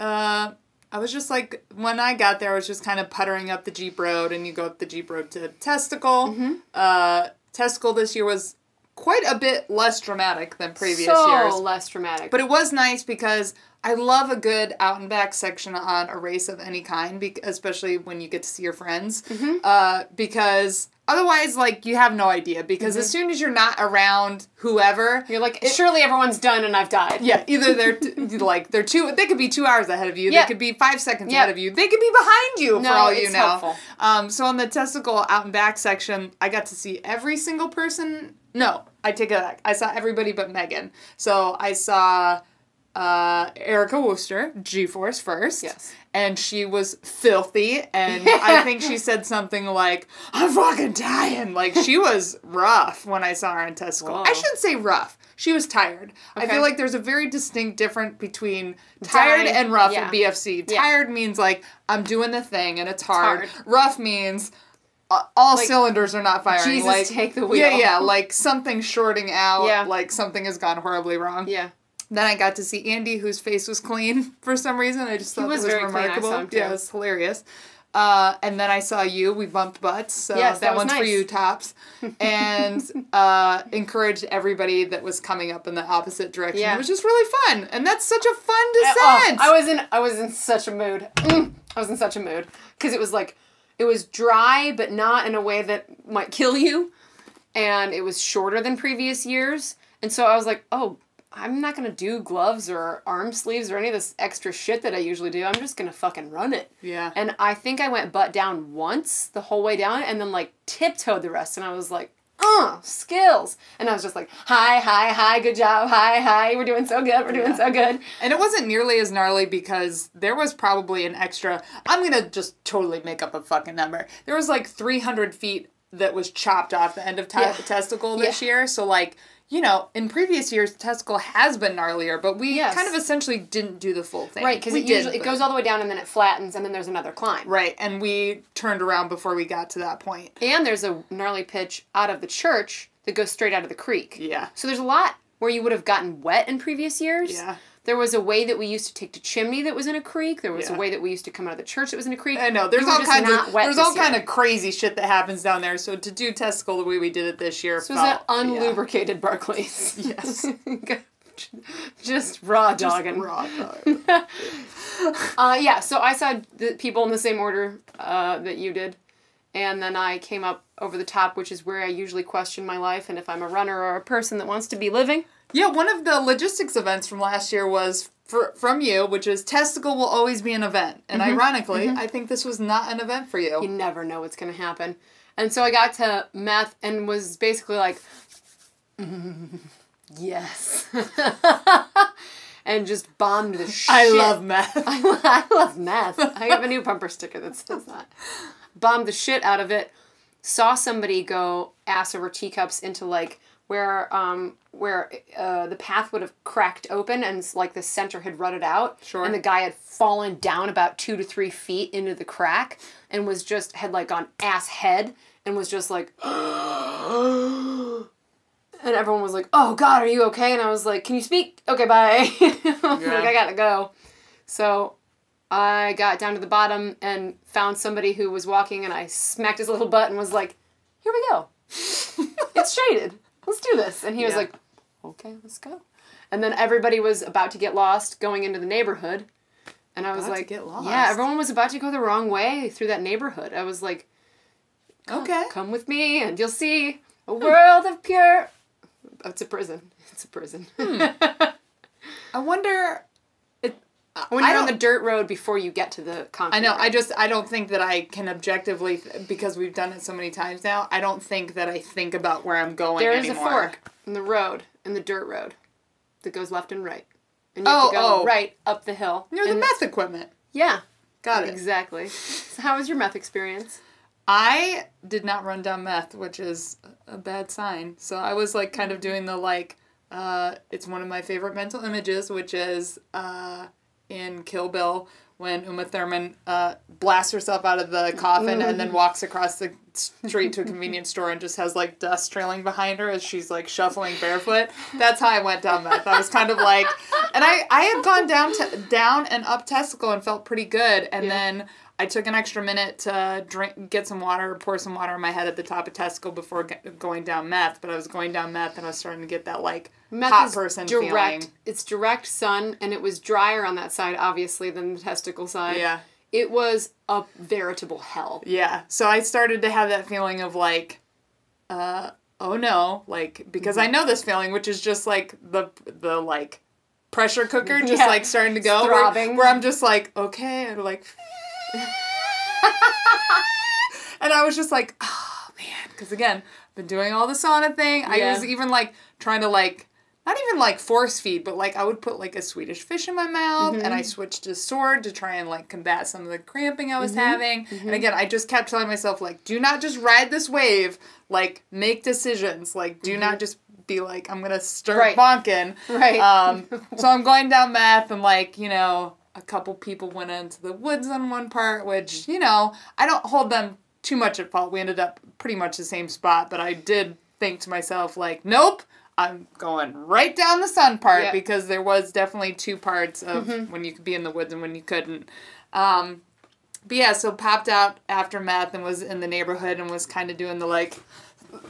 B: Uh, I was just like, when I got there, I was just kind of puttering up the Jeep Road, and you go up the Jeep Road to Testicle.
A: Mm-hmm.
B: Uh, Testicle this year was quite a bit less dramatic than previous
A: so
B: years.
A: less dramatic.
B: But it was nice because I love a good out and back section on a race of any kind, bec- especially when you get to see your friends.
A: Mm-hmm.
B: Uh, because otherwise, like, you have no idea. Because as soon as you're not around whoever,
A: Mm-hmm. You're like, surely everyone's done and I've died.
B: yeah, either they're t- like they're two. They could be two hours ahead of you.
A: Yeah.
B: They could be five seconds
A: Yeah.
B: ahead of you. They could be behind you
A: No,
B: for all you
A: it's
B: know.
A: helpful.
B: Um, so on the testicle out and back section, I got to see every single person. No, I take it back. I saw everybody but Megan. So I saw uh, Erica Wooster, G Force first.
A: Yes.
B: And she was filthy, and I think she said something like, "I'm fucking dying." Like she was rough when I saw her in testicle. I
A: Whoa.
B: shouldn't say rough. She was tired. I feel like there's a very distinct difference between tired
A: Dying,
B: and rough
A: yeah.
B: in BFC.
A: Yeah.
B: Tired means like I'm doing the thing and it's hard.
A: hard.
B: Rough means all
A: Like,
B: cylinders are not firing.
A: Jesus,
B: like
A: take the wheel.
B: Yeah, yeah. Like something's shorting out.
A: Yeah.
B: Like something has gone horribly wrong.
A: Yeah.
B: Then I got to see Andy, whose face was clean for some reason. I just thought
A: was
B: was.
A: I
B: remarkable.
A: saw him, too.
B: Yeah, it was hilarious. Uh, and then I saw you. We bumped butts, so
A: Yes,
B: that,
A: that was
B: one's for you, tops. And uh, encouraged everybody that was coming up in the opposite direction.
A: Yeah.
B: It was just really fun, and that's such a fun
A: Oh,
B: descent.
A: I was in I was in such a mood. Mm, I was in such a mood because it was like it was dry but not in a way that might kill you, and it was shorter than previous years. And so I was like, oh, I'm not gonna do gloves or arm sleeves or any of this extra shit that I usually do. I'm just gonna fucking run it.
B: yeah.
A: And I think I went butt down once the whole way down, and then like tiptoed the rest, and I was like. Uh, skills. And I was just like, hi, hi, hi, good job, hi, hi, we're doing so good, we're doing
B: Yeah.
A: so good.
B: And it wasn't nearly as gnarly because there was probably an extra. I'm gonna just totally make up a fucking number. There was like 300 feet that was chopped off the end of te-
A: Yeah.
B: testicle this year. So like, you know, in previous years, testicle has been gnarlier, but we
A: Yes.
B: kind of essentially didn't do the full thing.
A: Right, because it
B: did,
A: usually it goes all the way down and then it flattens and then there's another climb.
B: Right, and we turned around before we got to that point.
A: And there's a gnarly pitch out of the church that goes straight out of the creek.
B: Yeah.
A: So there's a lot where you would have gotten wet in previous years.
B: Yeah.
A: There was a way that we used to take to Chimney that was in a creek. There was
B: Yeah.
A: a way that we used to come out of the church that was in a creek.
B: I know. There's
A: We
B: all kinds of there's
A: this
B: all kind
A: year.
B: of crazy shit that happens down there. So to do testicle the way we did it this year,
A: So it was an
B: felt- yeah.
A: unlubricated Barkleys.
B: Yes.
A: just raw
B: Just
A: dogging.
B: raw dog.
A: Uh, yeah, so I saw the people in the same order uh, that you did. And then I came up over the top, which is where I usually question my life and if I'm a runner or a person that wants to be living.
B: Yeah, one of the logistics events from last year was for, from you, which is testicle will always be an event. And ironically, I think this was not an event for you.
A: You never know what's going to happen. And so I got to meth and was basically like, "Mm, yes. and just bombed the shit.
B: I love meth.
A: I love meth. I have a new bumper sticker that says that. Bombed the shit out of it. Saw somebody go ass over teacups into like where um where uh, the path would have cracked open and like the center had rutted out.
B: Sure.
A: And the guy had fallen down about two to three feet into the crack and was just had like gone ass head and was just like and everyone was like, "Oh God, are you okay?" And I was like, "Can you speak? Okay, bye." like I gotta go. So I got down to the bottom and found somebody who was walking, and I smacked his little butt and was like, "Here we go. it's shaded. Let's do this." And he was
B: Yeah.
A: like, "Okay, let's go." And then everybody was about to get lost going into the neighborhood, and I was
B: About
A: like,
B: get lost?
A: "Yeah, everyone was about to go the wrong way through that neighborhood." I was like,
B: Okay.
A: Come with me and you'll see a world of pure. Oh, it's a prison. It's a prison. Hmm.
B: I wonder.
A: When you're on the dirt road before you get to the concrete.
B: I know.
A: road.
B: I just I don't think that I can objectively because we've done it so many times now. I don't think that I think about where I'm going
A: There is
B: anymore.
A: a fork in the road, in the dirt road, that goes left and right. And you have
B: Oh,
A: to go
B: oh.
A: right up the hill.
B: Near the meth equipment.
A: Yeah,
B: Got it.
A: exactly. So how was your meth experience?
B: I did not run down meth, which is a bad sign. So I was like kind of doing the like uh, it's one of my favorite mental images, which is uh, in Kill Bill when Uma Thurman uh, blasts herself out of the coffin and then walks across the street to a convenience store and just has like dust trailing behind her as she's like shuffling barefoot. That's how I went down meth. I was kind of like, and I I had gone down to down and up testicle and felt pretty good, and
A: Yeah.
B: then. I took an extra minute to drink, get some water, pour some water in my head at the top of testicle before g- going down meth. But I was going down meth, and I was starting to get that like
A: Meth
B: hot person
A: direct.
B: feeling.
A: It's direct sun, and it was drier on that side, obviously, than the testicle side.
B: Yeah.
A: It was a veritable hell.
B: Yeah. So I started to have that feeling of like, uh, oh no, like because I know this feeling, which is just like the the like pressure cooker just
A: Yeah.
B: like starting to go where,
A: Throbbing.
B: where I'm just like okay and like, and I was just like, oh man, because again, I've been doing all the sauna thing. I was even like trying to like. Not even like force feed, but like I would put like a Swedish fish in my mouth and I mm-hmm. switched to sword to try and like combat some of the cramping I was mm-hmm. having. And mm-hmm. again, I just kept telling myself like, do not just ride this wave. Like make decisions. Like do not just be like I'm gonna start
A: Right.
B: bonking.
A: Right.
B: Um, so I'm going down meth and like you know a couple people went into the woods on one part, which you know I don't hold them too much at fault. We ended up pretty much the same spot, but I did think to myself like, nope. I'm going right down the sun part
A: Yeah.
B: because there was definitely two parts of when you could be in the woods and when you couldn't. Um, but yeah, so popped out after meth and was in the neighborhood and was kind of doing the like,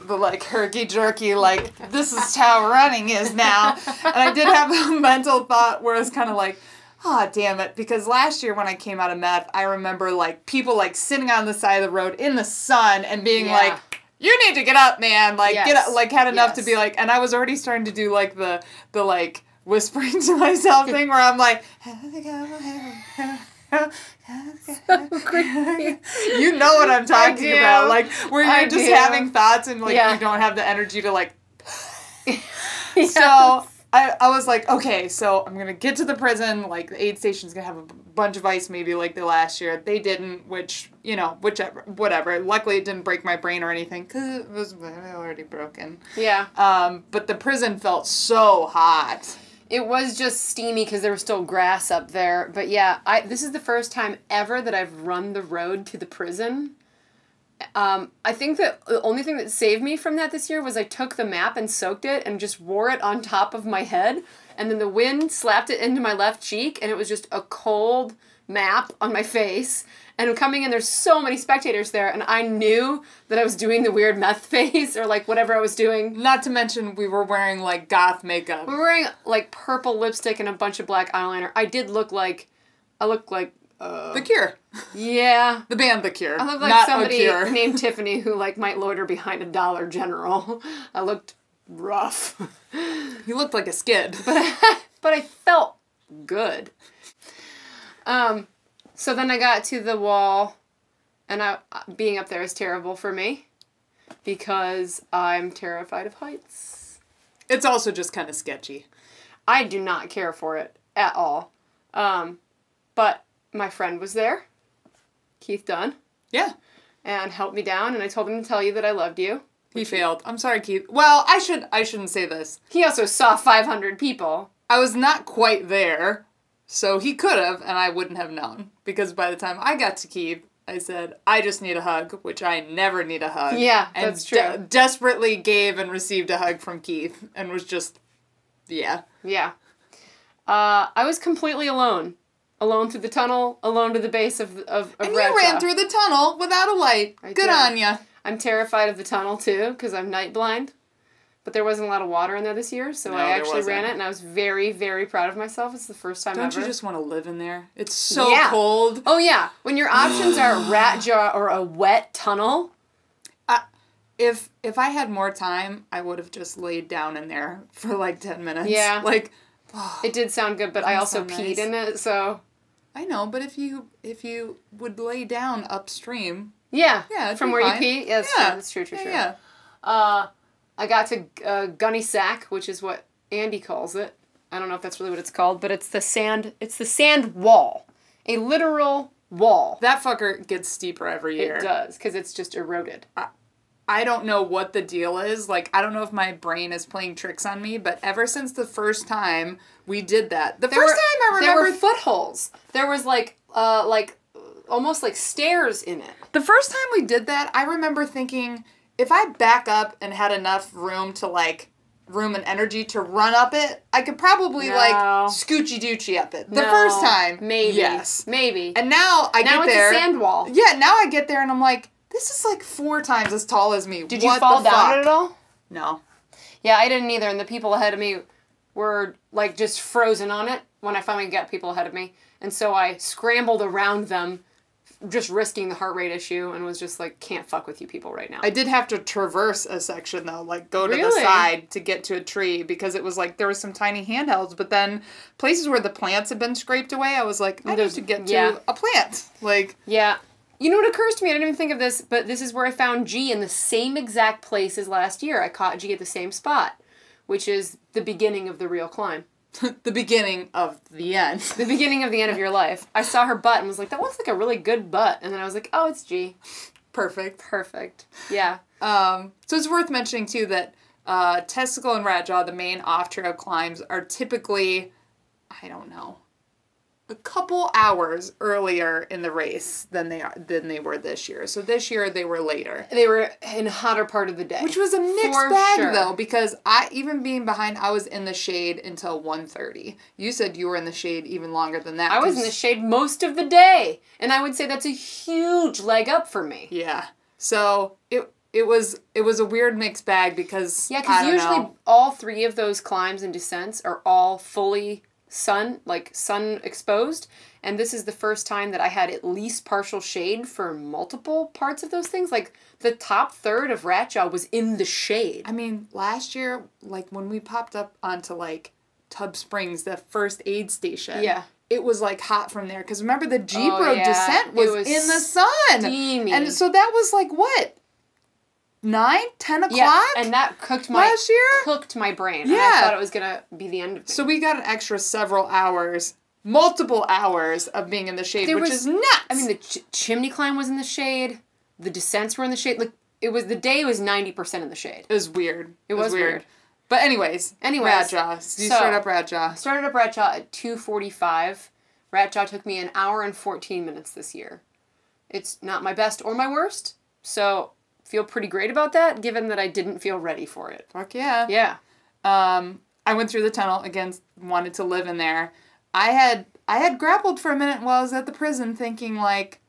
B: the like herky jerky like this is how running is now. And I did have a mental thought where it's kind of like, oh damn it, because last year when I came out of meth, I remember like people like sitting on the side of the road in the sun and being
A: Yeah.
B: like. You need to get up, man. Like get up, like had enough to be like, and I was already starting to do like the the like whispering to myself thing where I'm like, you know what I'm talking about, like where you're
A: I
B: just
A: do.
B: having thoughts and like
A: Yeah.
B: you don't have the energy to like. So I, I was like, okay, so I'm gonna get to the prison. Like the aid station's gonna have a bunch of ice, maybe like the last year. They didn't, which you know, whichever, whatever. Luckily, it didn't break my brain or anything because it was already broken.
A: Yeah.
B: Um, but the prison felt so hot.
A: It was just steamy because there was still grass up there. But yeah, I this is the first time ever that I've run the road to the prison. Um, I think that the only thing that saved me from that this year was I took the map and soaked it and just wore it on top of my head, and then the wind slapped it into my left cheek, and it was just a cold map on my face. And coming in, there's so many spectators there, and I knew that I was doing the weird meth face or like whatever I was doing.
B: Not to mention we were wearing like goth makeup.
A: We were wearing like purple lipstick and a bunch of black eyeliner. I did look like, I looked like, uh,
B: The Cure,
A: yeah.
B: the band The Cure.
A: I looked like
B: not
A: somebody named Tiffany who like might loiter behind a Dollar General. I looked rough,
B: You looked like a skid.
A: but I felt good. Um, so then I got to the wall, and I being up there is terrible for me because I'm terrified of heights.
B: It's also just kind of sketchy.
A: I do not care for it at all. Um, but my friend was there, Keith Dunn,
B: Yeah.
A: and helped me down, and I told him to tell you that I loved you.
B: He failed. I'm sorry, Keith. Well, I should I shouldn't say this.
A: He also saw 500 people.
B: I was not quite there, so he could have, and I wouldn't have known. Because by the time I got to Keith, I said, I just need a hug, which I never need a hug.
A: Yeah,
B: and
A: that's true.
B: de- desperately gave and received a hug from Keith, and was just, yeah.
A: Yeah. Uh, I was completely alone. Alone through the tunnel, alone to the base of, of, of
B: And you ran through the tunnel without a light.
A: I
B: Good
A: did.
B: on ya.
A: I'm terrified of the tunnel too, because I'm night blind. But there wasn't a lot of water in there this year, so
B: No,
A: I actually ran it, and I was very, very proud of myself. It's the first time I
B: Don't
A: ever.
B: you just want to live in there? It's so
A: Yeah.
B: cold.
A: Oh yeah, when your options are a rat jar or a wet tunnel.
B: If if I had more time, I would have just laid down in there for like ten minutes.
A: Yeah.
B: Like
A: It did sound good, but I also peed
B: nice.
A: in it, so
B: I know, but if you if you would lay down upstream,
A: yeah.
B: Yeah,
A: from where
B: fine.
A: you pee. Yeah, that's
B: Yeah.
A: true. That's true. True.
B: yeah,
A: True.
B: yeah.
A: Uh, I got to uh, gunny sack, which is what Andy calls it. I don't know if that's really what it's called, but it's the sand. It's the sand wall, a literal wall.
B: That fucker gets steeper every year.
A: It does because it's just eroded.
B: I don't know what the deal is. Like, I don't know if my brain is playing tricks on me, but ever since the first time we did that, the first
A: were-
B: time I remember there
A: were footholes. There was like uh like almost like stairs in it.
B: The first time we did that, I remember thinking if I back up and had enough room to like room and energy to run up it, I could probably
A: No.
B: like scoochy doochy up it. The
A: No,
B: first time,
A: maybe.
B: yes.
A: maybe.
B: And now I
A: now
B: get
A: it's
B: there.
A: a sand wall.
B: Yeah, now I get there and I'm like, this is like four times as tall as me.
A: Did you fall down
B: fuck?
A: at all?
B: No.
A: Yeah, I didn't either. And the people ahead of me were like just frozen on it when I finally got people ahead of me. And so I scrambled around them, just risking the heart rate issue, and was just like, can't fuck with you people right now.
B: I did have to traverse a section though, like go to the side to get to a tree because it was like there was some tiny handhelds, but then places where the plants had been scraped away, I was like, I need
A: There's-
B: to get to
A: yeah.
B: a plant. Like
A: yeah. You know what occurs to me? I didn't even think of this, but this is where I found G in the same exact place as last year. I caught G at the same spot, which is the beginning of the real climb.
B: the beginning of the end.
A: The beginning of the end of your life. I saw her butt and was like, that looks like a really good butt. And then I was like, oh, it's G.
B: Perfect.
A: Perfect. Yeah.
B: Um, so it's worth mentioning too that uh, testicle and rat jaw, the main off trail climbs, are typically, I don't know, a couple hours earlier in the race than they are than they were this year. So this year they were later.
A: They were in a hotter part of the day.
B: Which was a mixed
A: For
B: bag
A: sure.
B: though, because I even being behind, I was in the shade until 1.30. You said you were in the shade even longer than that.
A: I was in the shade most of the day. And I would say that's a huge leg up for me.
B: Yeah. So it it was it was a weird mixed bag because
A: Yeah, because usually
B: know.
A: all three of those climbs and descents are all fully sun, like sun exposed. And this is the first time that I had at least partial shade for multiple parts of those things. Like the top third of Ratjaw was in the shade.
B: I mean, last year, like when we popped up onto like Tub Springs, the first aid station.
A: Yeah.
B: It was like hot from there because remember the Jeep
A: Oh,
B: Road
A: yeah.
B: descent was,
A: was
B: in the sun,
A: steamy.
B: and so that was like what nine, ten o'clock
A: Yeah, and that cooked my
B: last year.
A: cooked my brain. And I thought it was gonna be the end of me.
B: So we got an extra several hours, multiple hours of being in the shade,
A: There
B: which
A: was-
B: is nuts.
A: I mean, the ch- chimney climb was in the shade. The descents were in the shade. Like it was the day was ninety percent in the shade.
B: it was weird. It,
A: was weird.
B: But anyways,
A: Anyways,
B: Ratjaw. You
A: so-
B: start up Ratjaw.
A: I started up Ratjaw at two forty five. Ratjaw took me an hour and fourteen minutes this year. It's not my best or my worst, so feel pretty great about that. Given that I didn't feel ready for it.
B: Fuck yeah.
A: Yeah.
B: Um, I went through the tunnel again. Wanted to live in there. I had I had grappled for a minute while I was at the prison, thinking like,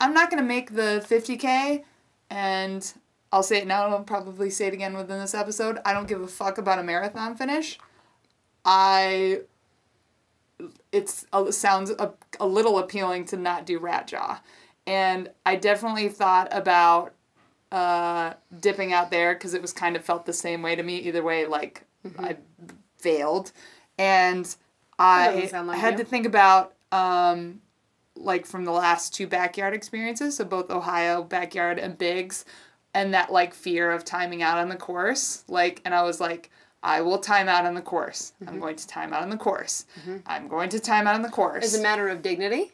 B: I'm not gonna make the 50k, and I'll say it now. and I'll probably say it again within this episode. I don't give a fuck about a marathon finish. I. It's it sounds a, a little appealing to not do rat jaw, and I definitely thought about uh, dipping out there because it was kind of felt the same way to me. Either way, like I failed, and I
A: like
B: had
A: you.
B: to think about um, like from the last two backyard experiences, so both Ohio backyard and Biggs, and that like fear of timing out on the course. Like, and I was like. I will time out on the course. I'm
A: Mm-hmm.
B: going to time out on the course. I'm going to time out on the course.
A: As a matter of dignity,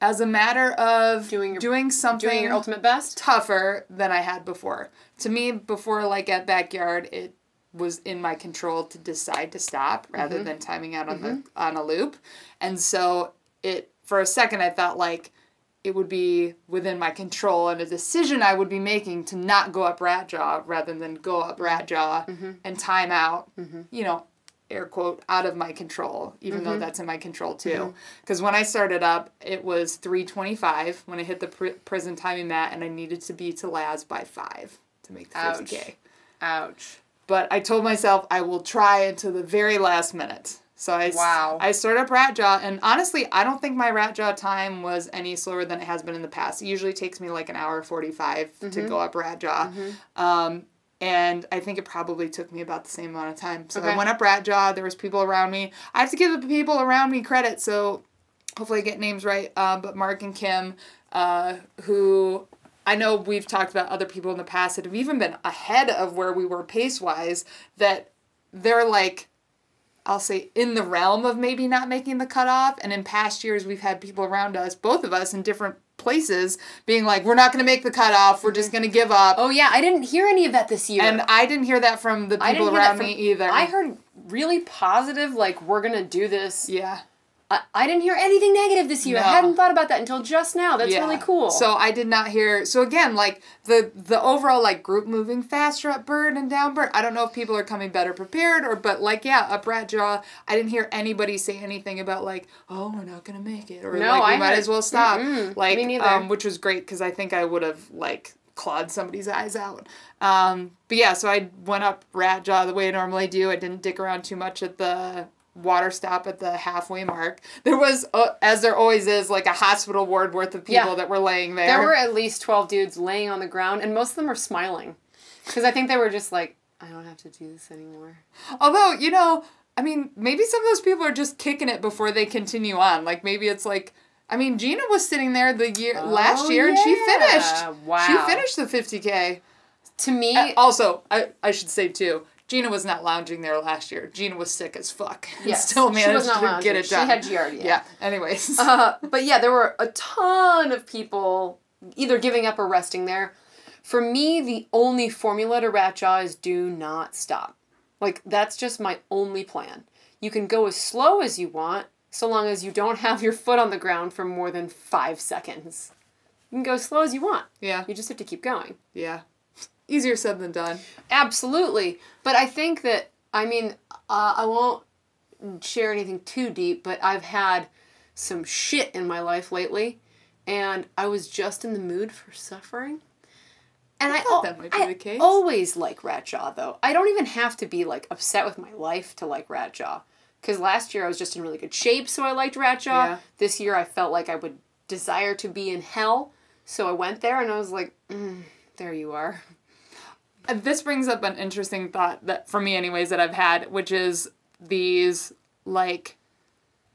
B: As a matter of
A: Doing your-
B: doing something
A: doing your ultimate best.
B: tougher than I had before. To me, before like at backyard, it was in my control to decide to stop mm-hmm. rather than timing out on the mm-hmm. on a loop, and so it for a second I thought like it would be within my control and a decision I would be making to not go up rat jaw rather than go up rat jaw mm-hmm. and time out. You know, air quote out of my control, even though that's in my control too. Because when I started up, it was three twenty five when I hit the pr- prison timing mat, and I needed to be to Laz by five to make the
A: Ouch.
B: fifty k.
A: Ouch.
B: But I told myself I will try until the very last minute. So i
A: Wow.
B: I started up rat jaw, and honestly, I don't think my rat jaw time was any slower than it has been in the past. It usually takes me like an hour 45
A: Mm-hmm.
B: to go up rat jaw. Um, and I think it probably took me about the same amount of time. So I went up rat jaw. There was people around me. I have to give the people around me credit. So hopefully I get names right. Uh, but Mark and Kim, uh, who I know we've talked about other people in the past that have even been ahead of where we were pace wise. That they're like I'll say in the realm of maybe not making the cutoff. And in past years, we've had people around us, both of us in different places being like, we're not going to make the cutoff. We're just mm-hmm. going to give up.
A: Oh yeah, I didn't hear any of that this year.
B: And I didn't hear that from the people
A: didn't hear that
B: around
A: from-
B: me either.
A: I heard really positive, like we're gonna do this.
B: yeah.
A: I, I didn't hear anything negative this year.
B: No.
A: I hadn't thought about that until just now. That's
B: Yeah.
A: really cool.
B: So I did not hear. So again, like the the overall like group moving faster up bird and down bird. I don't know if people are coming better prepared or, but like yeah, up rat jaw. I didn't hear anybody say anything about like oh we're not gonna make it or
A: No,
B: like we
A: I
B: might
A: heard-
B: as well stop.
A: Mm-mm.
B: Like
A: Me
B: um, which was great because I think I would have like clawed somebody's eyes out. Um, but yeah, so I went up rat jaw the way I normally do. I didn't dick around too much at the water stop at the halfway mark. There was, uh, as there always is, like a hospital ward worth of people
A: Yeah.
B: that were laying there.
A: there were at least twelve dudes laying on the ground, and most of them were smiling, because I think they were just like, I don't have to do this anymore.
B: Although, you know, I mean, maybe some of those people are just kicking it before they continue on. Like maybe it's like I mean, Gina was sitting there the year last
A: Oh,
B: year and she finished.
A: Wow.
B: She finished the 50k.
A: To me,
B: Uh, also, I, I should say too, Gina was not lounging there last year. Gina was sick as fuck. and
A: Yes,
B: still
A: she
B: managed
A: was not
B: to
A: lounging.
B: get it done.
A: She had Giardia.
B: Yeah. Anyways.
A: Uh, but yeah, there were a ton of people either giving up or resting there. For me, the only formula to rat jaw is do not stop. Like that's just my only plan. You can go as slow as you want, so long as you don't have your foot on the ground for more than five seconds. You can go as slow as you want.
B: yeah.
A: You just have to keep going.
B: Yeah. Easier said than done.
A: Absolutely. But I think that, I mean, uh, I won't share anything too deep, but I've had some shit in my life lately, and I was just in the mood for suffering. And I,
B: thought that might be
A: I
B: the case.
A: always like Ratjaw, though. I don't even have to be like upset with my life to like Ratjaw. Because last year I was just in really good shape, so I liked Ratjaw.
B: Yeah.
A: This year I felt like I would desire to be in hell, so I went there and I was like, mm, there you are.
B: This brings up an interesting thought that for me anyways that I've had, which is these like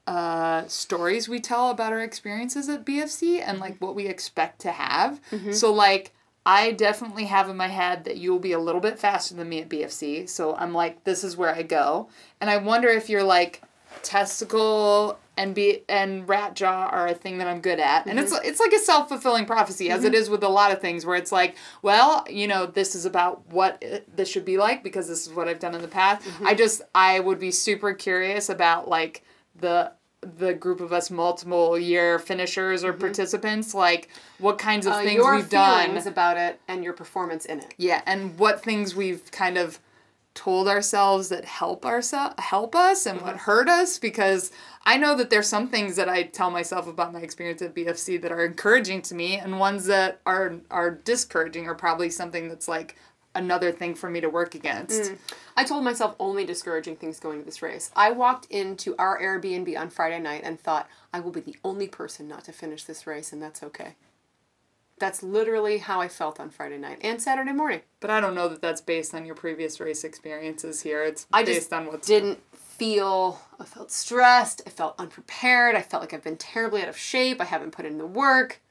B: uh stories we tell about our experiences at BFC and like what we expect to have. So like I definitely have in my head that you'll be a little bit faster than me at BFC. So I'm like this is where I go. And I wonder if you're like testicle and be and rat jaw are a thing that I'm good at. And it's mm-hmm. it's like a self-fulfilling prophecy as it mm-hmm. is with a lot of things where it's like, well, you know, this is about what it, this should be like because this is what I've done in the past. Mm-hmm. I just I would be super curious about like the the group of us multiple year finishers or participants like what kinds of
A: Uh,
B: things
A: your
B: we've done
A: about it and your performance in it.
B: yeah, and what things we've kind of told ourselves that help ourselves help us and what mm-hmm. hurt us because I know that there's some things that I tell myself about my experience at BFC that are encouraging to me and ones that are are discouraging are probably something that's like another thing for me to work against. Mm.
A: I told myself only discouraging things going to this race. I walked into our Airbnb on Friday night and thought, I will be the only person not to finish this race, and that's okay. That's literally how I felt on Friday night and Saturday morning.
B: But I don't know that that's based on your previous race experiences here. It's
A: I
B: based on what's
A: didn't feel, I felt stressed, I felt unprepared, I felt like I've been terribly out of shape, I haven't put in the work.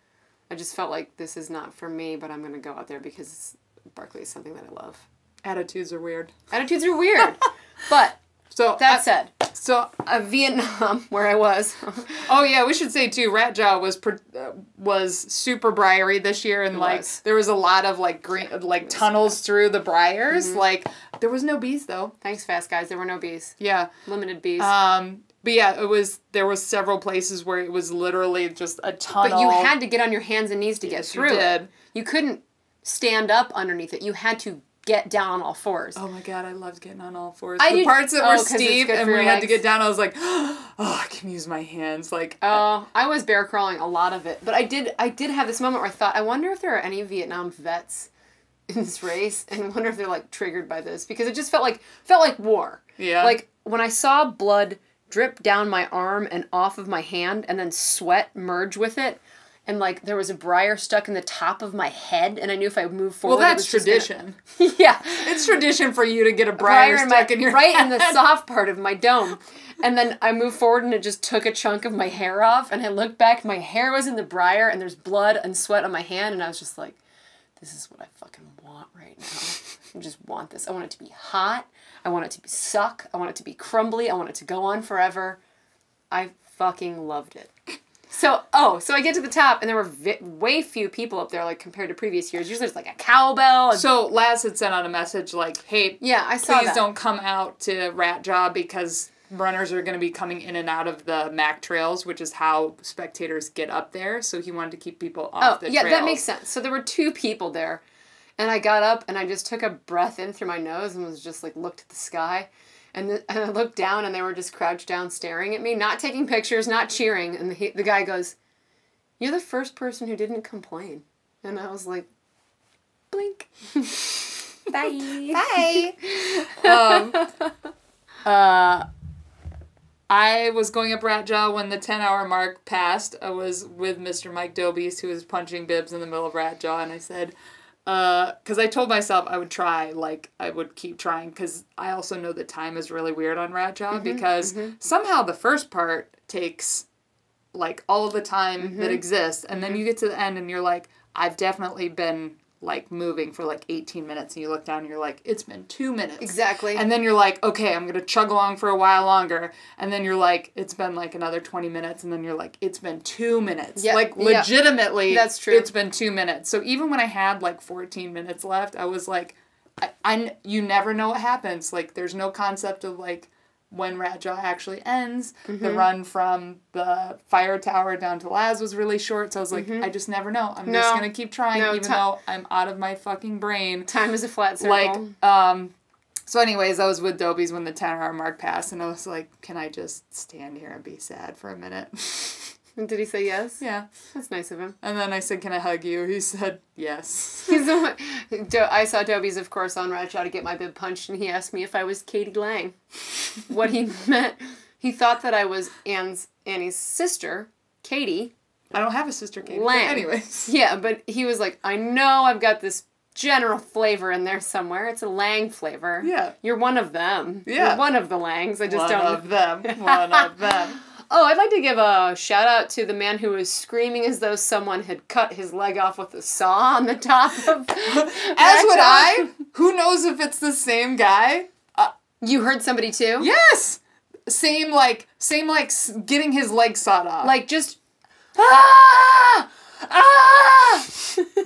A: I just felt like this is not for me, but I'm going to go out there because Barkley is something that I love.
B: attitudes are weird.
A: Attitudes are weird. but
B: So
A: that
B: I-
A: said,
B: so
A: uh, Vietnam, where I was,
B: Oh yeah, we should say too. Rat Jaw was pr- uh, was super briary this year, and like
A: was.
B: there was a lot of like green like tunnels through the briars.
A: Mm-hmm.
B: Like there was no bees though.
A: thanks, fast guys. There were no bees.
B: Yeah.
A: Limited bees.
B: Um. But yeah, it was. There was several places where it was literally just a tunnel.
A: but you had to get on your hands and knees to get
B: Yes, you
A: through
B: did.
A: it. You couldn't stand up underneath it. You had to get down on all fours.
B: Oh my god, I loved getting on all fours.
A: I
B: the
A: did-
B: parts that
A: oh,
B: were steep and we
A: your
B: had to get down. I was like, oh, I can use my hands. Like,
A: Oh, I was bear crawling a lot of it, but I did. I did have this moment where I thought, I wonder if there are any Vietnam vets in this race, and wonder if they're like triggered by this because it just felt like felt like war.
B: Yeah.
A: Like when I saw blood drip down my arm and off of my hand, and then sweat merge with it. And like there was a briar stuck in the top of my head, and I knew if I moved
B: well,
A: forward, it
B: that's tradition.
A: Gonna, yeah,
B: it's tradition for you to get a briar,
A: briar in
B: stuck
A: my,
B: in your
A: right in the soft part of my dome. And then I moved forward and it just took a chunk of my hair off. And I looked back, my hair was in the briar and there's blood and sweat on my hand. And I was just like, this is what I fucking want right now. I just want this. I want it to be hot. I want it to be suck. I want it to be crumbly. I want it to go on forever. I fucking loved it. So, oh, so I get to the top, and there were vi- way few people up there, like compared to previous years. Usually, there's like a cowbell. and-
B: So Laz had sent out a message like, "Hey,
A: yeah, I saw
B: please
A: that.
B: don't come out to Rat Jaw because runners are going to be coming in and out of the Mac trails, which is how spectators get up there. So he wanted to keep people off
A: Oh,
B: the
A: yeah,
B: trails.
A: that makes sense. So there were two people there, and I got up and I just took a breath in through my nose and was just like looked at the sky, and, the, and I looked down and they were just crouched down staring at me, not taking pictures, not cheering. And the the guy goes, "You're the first person who didn't complain," and I was like, "Blink." Bye.
B: Bye. um, uh, I was going up Rat Jaw when the 10 hour mark passed. I was with Mr. Mike Dobies, who was punching bibs in the middle of Rat Jaw, and I said, Uh, because I told myself I would try, like, I would keep trying, because I also know that time is really weird on Rat Jaw, mm-hmm, because mm-hmm. somehow the first part takes, like, all of the time that mm-hmm. exists, and then you get to the end and you're like, I've definitely been, like, moving for, like, 18 minutes, and you look down and you're like, it's been two minutes.
A: Exactly.
B: And then you're like, okay, I'm gonna chug along for a while longer. And then you're like, it's been like another 20 minutes. And then you're like, it's been two minutes.
A: Yeah,
B: like, legitimately,
A: That's true.
B: it's been two minutes. So even when I had like 14 minutes left, I was like, I, I, you never know what happens. Like, there's no concept of like when Ratjaw actually ends.
A: Mm-hmm.
B: The run from the fire tower down to Laz was really short. So I was like, I just never know. I'm just
A: Mm-hmm.
B: Gonna keep trying,
A: No,
B: even though I'm out of my fucking brain
A: Time is a flat circle.
B: like um so anyways i was with dobies when the 10 hour mark passed and i was like can i just stand here and be sad for a minute
A: And Did he say yes?
B: yeah
A: That's nice of him.
B: and then i said can i hug you he said yes
A: He's the one. Do- I saw Dobies, of course, on Rat Jaw to get my bib punched, and he asked me if I was Katie Lang. what he meant, he thought that I was Anne's Annie's sister, Katie.
B: i don't have a sister Katie, but
A: Lang.
B: anyways
A: Yeah, but he was like, I know I've got this general flavor in there somewhere. It's a Lang flavor.
B: Yeah.
A: You're one of them.
B: Yeah.
A: You're one of the Langs. I just
B: one
A: don't.
B: One of them one of them
A: Oh, I'd like to give a shout out to the man who was screaming as though someone had cut his leg off with a saw on the top of.
B: as would i who knows if it's the same guy
A: You heard somebody too?
B: yes same like same like getting his leg sawed off
A: Like just. Ah! Ah!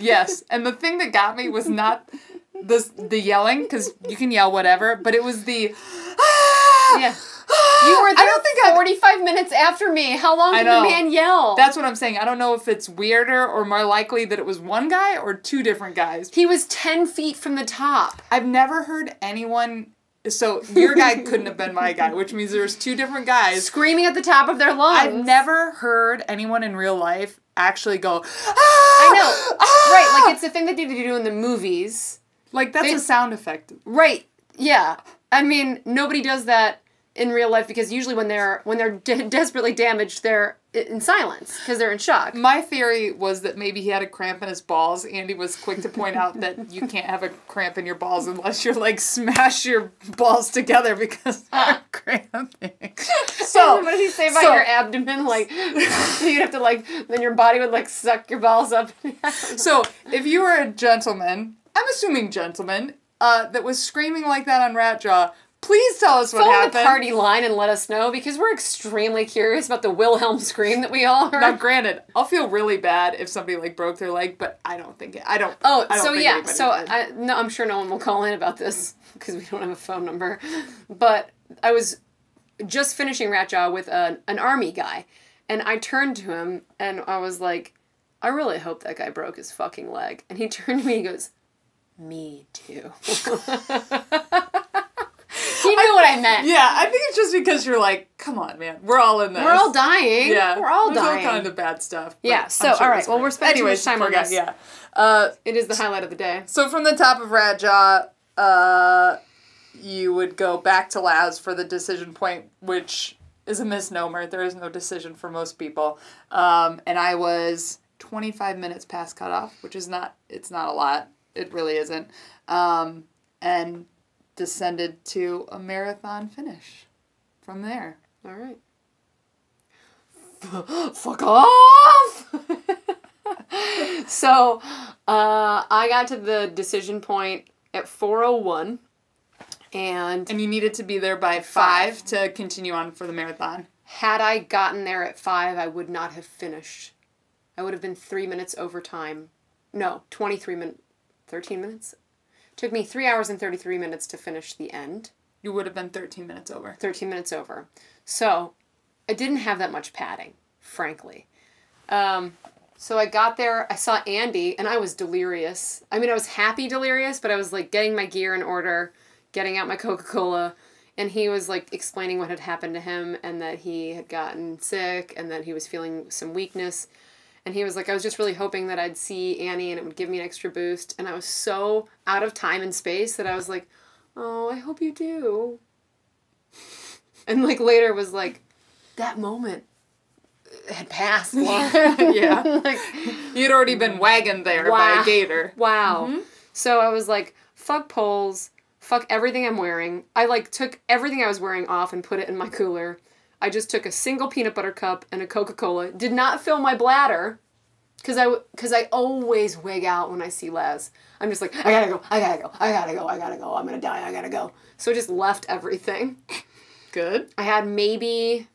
B: Yes, and the thing that got me was not the the yelling because you can yell whatever, but it was the. "Ah!
A: Yeah. You were there
B: I don't think I.
A: 45 minutes after me. How long did the man yell?
B: That's what I'm saying. I don't know if it's weirder or more likely that it was one guy or two different guys.
A: he was 10 feet from the top.
B: I've never heard anyone. So your guy couldn't have been my guy, which means there's two different guys.
A: Screaming at the top of their lungs.
B: I've never heard anyone in real life actually go. "Ah!
A: I know.
B: Ah!"
A: Right, like it's the thing that they do in the movies.
B: like that's
A: they-
B: a sound effect.
A: Right. Yeah. I mean, nobody does that in real life because usually when they're when they're de- desperately damaged, they're in silence because they're in shock.
B: My theory was that maybe he had a cramp in his balls. Andy was quick to point out that you can't have a cramp in your balls unless you're like smash your balls together because they're cramping. So
A: what did he say about
B: so-
A: your abdomen? Like you'd have to like then your body would like suck your balls up.
B: So if you were a gentleman, I'm assuming gentleman, uh, that was screaming like that on Ratjaw, please tell us what
A: Phone
B: happened.
A: the party line and let us know because we're extremely curious about the Wilhelm scream that we all heard.
B: Now, granted, I'll feel really bad if somebody like broke their leg, but I don't think it. I don't.
A: Oh,
B: I don't
A: so yeah, so
B: did.
A: I, no, I'm sure no one will call in about this because we don't have a phone number. But I was just finishing Ratjaw with a, an army guy, and I turned to him and I was like, I really hope that guy broke his fucking leg. And he turned to me, and he goes, Me too. he what I meant.
B: yeah, I think it's just because you're like, come on, man, we're all in this.
A: We're all dying.
B: Yeah,
A: we're all
B: there's
A: dying.
B: all kind of bad stuff.
A: Yeah, so,
B: sure
A: all right, well, we're spending too much time on this.
B: Yeah. Uh,
A: It is the highlight of the day.
B: so from the top of Ratjaw, uh, you would go back to Laz for the decision point, which is a misnomer. There is no decision for most people. Um, and I was 25 minutes past cutoff, which is not, it's not a lot. It really isn't. Um, and descended to a marathon finish from there.
A: All right. Fuck off! so, uh, I got to the decision point at 401 and
B: And you needed to be there by five to continue on for the marathon.
A: Had I gotten there at five, I would not have finished. I would have been three minutes over time. No, 23 minutes, 13 minutes? Took me three hours and 33 minutes to finish the end.
B: You would have been 13 minutes over.
A: 13 minutes over. So I didn't have that much padding, frankly. Um, so I got there, I saw Andy, and I was delirious. I mean, I was happy delirious, but I was like getting my gear in order, getting out my Coca Cola, and he was like explaining what had happened to him and that he had gotten sick and that he was feeling some weakness. And he was like, I was just really hoping that I'd see Annie and it would give me an extra boost. And I was so out of time and space that I was like, oh, I hope you do. And like later was like, that moment had passed.
B: yeah.
A: like,
B: You'd already been wagoned there by a gator.
A: wow. Mm-hmm. So I was like, fuck poles, fuck everything I'm wearing. I like took everything I was wearing off and put it in my cooler. I just took a single peanut butter cup and a Coca-Cola. Did not fill my bladder cuz I cuz I always wig out when I see Laz. I'm just like, I got to go. I got to go. I got to go. I got to go. I'm to die. I got to go. So I just left everything.
B: Good.
A: I had maybe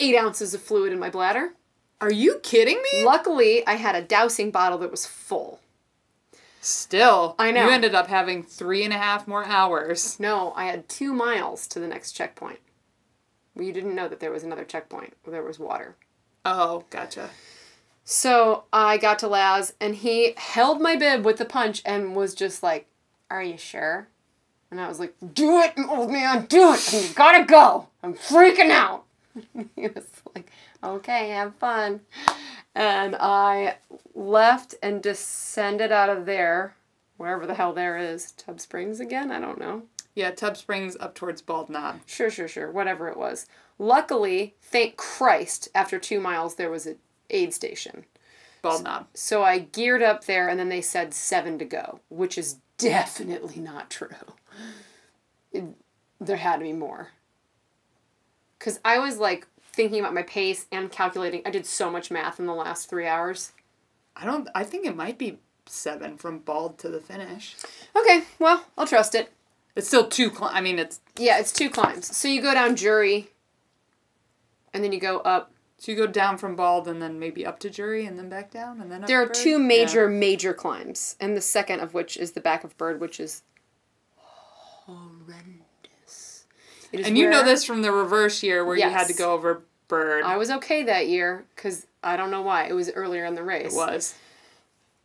A: 8 ounces of fluid in my bladder.
B: Are you kidding me?
A: Luckily, I had a dousing bottle that was full.
B: Still,
A: I know.
B: You ended up having three and a half more hours.
A: No, I had two miles to the next checkpoint. Well, you didn't know that there was another checkpoint where there was water.
B: Oh, gotcha.
A: So I got to Laz, and he held my bib with the punch and was just like, Are you sure? And I was like, Do it, old man, do it. And you gotta go. I'm freaking out. he was like, Okay, have fun. And I left and descended out of there, wherever the hell there is. Tub Springs again? I don't know.
B: Yeah, Tub Springs up towards Bald Knob.
A: Sure, sure, sure. Whatever it was. Luckily, thank Christ, after two miles there was an aid station.
B: Bald Knob.
A: So I geared up there, and then they said seven to go, which is definitely not true. It, there had to be more. Because I was like thinking about my pace and calculating. I did so much math in the last three hours.
B: I don't. I think it might be seven from Bald to the finish.
A: Okay, well, I'll trust it.
B: It's still two. Cl- I mean, it's
A: Yeah, it's two climbs. So you go down Jury, and then you go up
B: so you go down from Bald and then maybe up to Jury and then back down and then up
A: There are
B: Bird?
A: two
B: Yeah.
A: major, major climbs, and the second of which is the back of Bird, which is horrendous. It is
B: And you know this from the reverse year where you had to go over Bird.
A: I was okay that year because I don't know why. It was earlier in the race.
B: it was.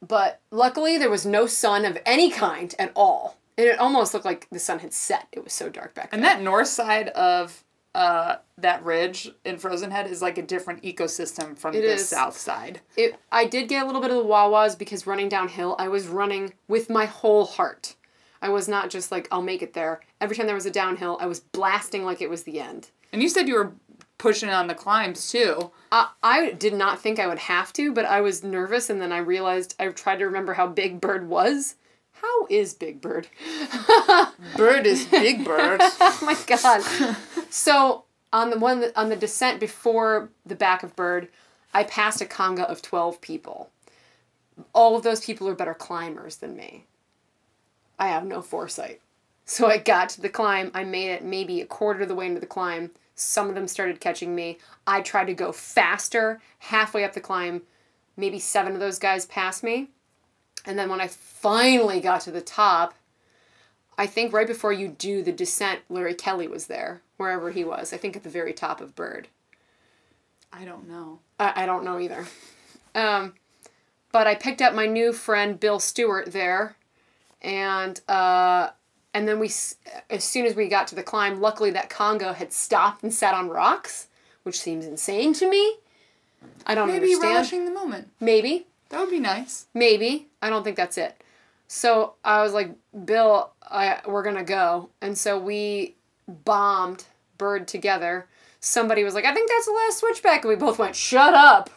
A: But luckily, there was no sun of any kind at all. And it almost looked like the sun had set. It was so dark back then.
B: And
A: there.
B: that north side of uh, that ridge in Frozen Head is like a different ecosystem from
A: It
B: the
A: is.
B: south side.
A: It, I did get a little bit of the wah-wahs because running downhill, I was running with my whole heart. I was not just like, I'll make it there. Every time there was a downhill, I was blasting like it was the end.
B: And you said you were pushing on the climbs too.
A: I I did not think I would have to, but I was nervous, and then I realized I tried to remember how Big Bird was. How is Big Bird?
B: Bird is Big Bird.
A: oh my god! so on the one on the descent before the back of Bird, I passed a conga of twelve people. All of those people are better climbers than me. I have no foresight. So I got to the climb. I made it maybe a quarter of the way into the climb. Some of them started catching me. I tried to go faster halfway up the climb. Maybe seven of those guys passed me. And then when I finally got to the top, I think right before you do the descent, Larry Kelly was there, wherever he was. I think at the very top of Bird.
B: I don't know.
A: I, I don't know either. Um, but I picked up my new friend Bill Stewart there, and uh, and then we, as soon as we got to the climb, luckily that Congo had stopped and sat on rocks, which seems insane to me. I don't
B: Maybe
A: understand.
B: Maybe relishing the moment.
A: Maybe,
B: That would be nice.
A: maybe. I don't think that's it. So I was like, Bill, I, we're gonna go, and so we bombed Bird together. Somebody was like, I think that's the last switchback, and we both went, Shut up.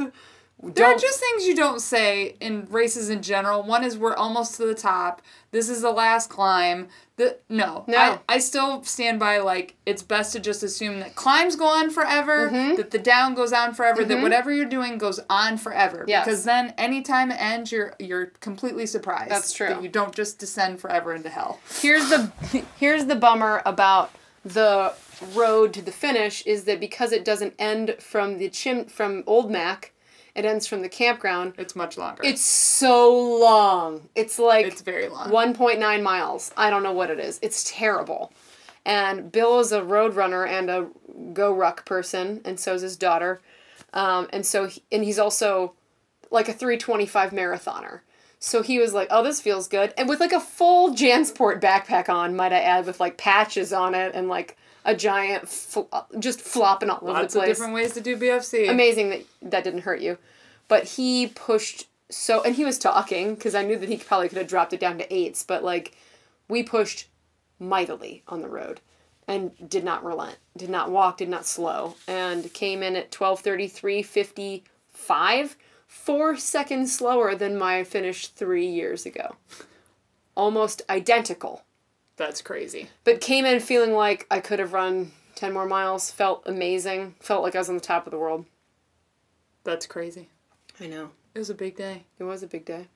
B: There are
A: Don't
B: just things you don't say in races in general. One is we're almost to the top. This is the last climb. The no,
A: No.
B: I, I still stand by like it's best to just assume that climbs go on forever,
A: Mm-hmm.
B: that the down goes on forever, that whatever you're doing goes on forever.
A: Yes.
B: Because then anytime it ends, you're you're completely surprised.
A: That's true.
B: That you don't just descend forever into hell.
A: here's the here's the bummer about the road to the finish is that because it doesn't end from the chim from Old Mac, it ends from the campground.
B: It's much longer.
A: It's so long. It's like
B: It's very long.
A: 1.9 miles. I don't know what it is. It's terrible. And Bill is a road runner and a GORUCK person, and so is his daughter. Um, and so, he, and he's also like a 325 marathoner. So he was like, "Oh, this feels good," and with like a full Jansport backpack on, might I add, with like patches on it and like a giant, fl- just flopping all over the place.
B: Lots of different ways to do BFC.
A: amazing that that didn't hurt you but he pushed so and he was talking because i knew that he probably could have dropped it down to eights but like we pushed mightily on the road and did not relent did not walk did not slow and came in at 1233.55 four seconds slower than my finish three years ago almost identical
B: That's crazy.
A: but came in feeling like i could have run 10 more miles felt amazing felt like i was on the top of the world
B: That's crazy.
A: i know
B: It was a big day.
A: It was a big day.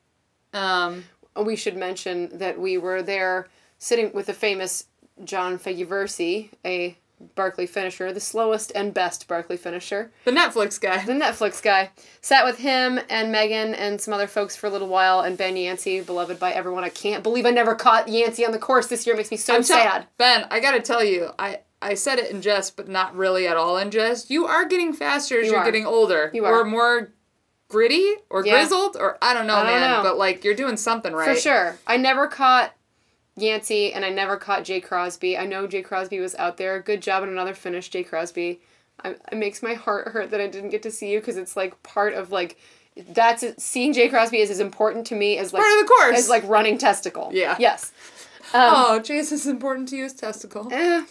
B: Um,
A: We should mention that we were there sitting with the famous John Fegyveresi, a Barkley finisher, the slowest and best Barkley finisher.
B: the Netflix guy.
A: The Netflix guy. Sat with him and Megan and some other folks for a little while, and Ben Yancey, beloved by everyone. I can't believe I never caught Yancey on the course this year. It makes me so
B: I'm
A: sad.
B: Ben, I gotta tell you, I I said it in jest, but not really at all in jest. You are getting faster as
A: You
B: are
A: are.
B: getting older.
A: You
B: Or more gritty or
A: Yeah.
B: grizzled or I don't know,
A: I don't
B: man.
A: know.
B: But like you're doing something right.
A: For sure. I never caught Yancey and I never caught Jay Crosby. I know Jay Crosby was out there. Good job on another finish, Jay Crosby. I, it makes my heart hurt that I didn't get to see you because it's like part of like that's seeing Jay Crosby is as important to me as like
B: Part of the course.
A: as like running testicle.
B: Yeah.
A: Yes. Um,
B: oh, Jesus is important to you as testicle.
A: eh,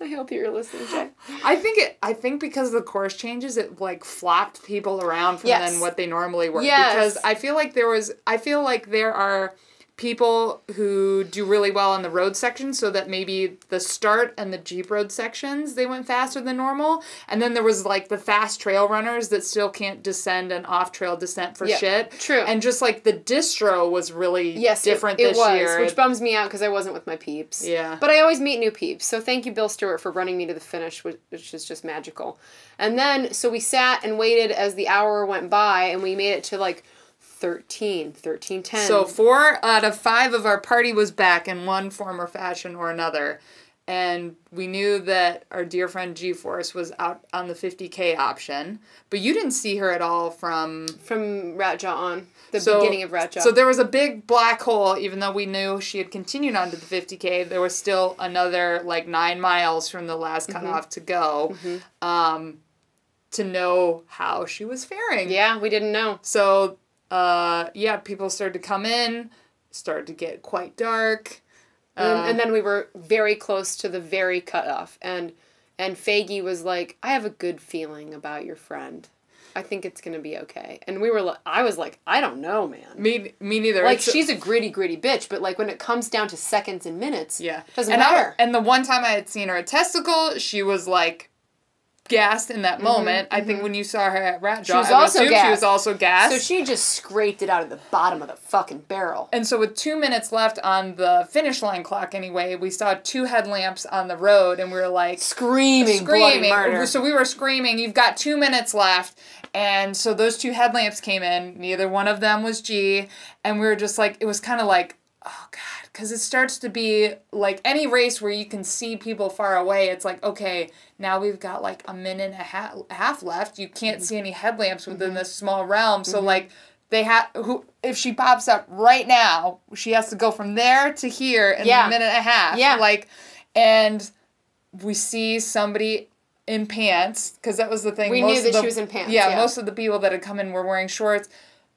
A: I hope you're listening, Jay.
B: I think it. I think because of the course changes, it like flopped people around from
A: Yes.
B: then what they normally were.
A: Yes.
B: Because I feel like there was. I feel like there are people who do really well on the road section, so that maybe the start and the jeep road sections they went faster than normal, and then there was like the fast trail runners that still can't descend an off trail descent for
A: Yeah,
B: shit.
A: true.
B: And just like the distro was really
A: Yes,
B: different
A: it, it
B: this
A: was,
B: year.
A: which bums me out because I wasn't with my peeps.
B: Yeah.
A: But I always meet new peeps. So thank you, Bill Stewart, for running me to the finish, which, which is just magical. And then, so we sat and waited as the hour went by, and we made it to like 13, 13, 10.
B: So four out of five of our party was back in one form or fashion or another. And we knew that our dear friend G Force was out on the 50K option, but you didn't see her at all from
A: from Ratjaw on, the
B: so,
A: beginning of Ratjaw.
B: So there was a big black hole, even though we knew she had continued on to the 50K, there was still another like nine miles from the last
A: Mm-hmm.
B: cutoff to go um, to know how she was faring.
A: yeah, we didn't know.
B: So, uh, yeah, people started to come in, started to get quite dark.
A: And,
B: Uh,
A: and then we were very close to the very cutoff. And, and Fegy was like, I have a good feeling about your friend. I think it's going to be okay. And we were like, I was like, I don't know, man.
B: me, me neither.
A: Like
B: It's-
A: she's a gritty, gritty bitch, but like when it comes down to seconds and minutes,
B: yeah,
A: doesn't
B: and I-
A: matter.
B: and the one time I had seen her at Testicle, she was like gassed in that moment. I think when you saw her at Rat Jaw,
A: Mm-hmm, was
B: I
A: also
B: assume she was also gassed.
A: so she just scraped it out of the bottom of the fucking barrel.
B: And so, with two minutes left on the finish line clock, anyway, we saw two headlamps on the road, and we were like,
A: Screaming,
B: screaming.
A: murder.
B: So we were screaming, You've got two minutes left. And so those two headlamps came in. Neither one of them was G. And we were just like, It was kind of like, Oh, God. Because it starts to be like any race where you can see people far away. It's like, okay, now we've got like a minute and a half, half left. You can't
A: Mm-hmm.
B: see any headlamps within this small realm. So, like, they have who if she pops up right now, she has to go from there to here in
A: Yeah.
B: a minute and a half.
A: Yeah.
B: Like, and we see somebody in pants because that was the thing.
A: We
B: most
A: knew that
B: the-
A: she was in pants,
B: Yeah,
A: yeah.
B: most of the people that had come in were wearing shorts.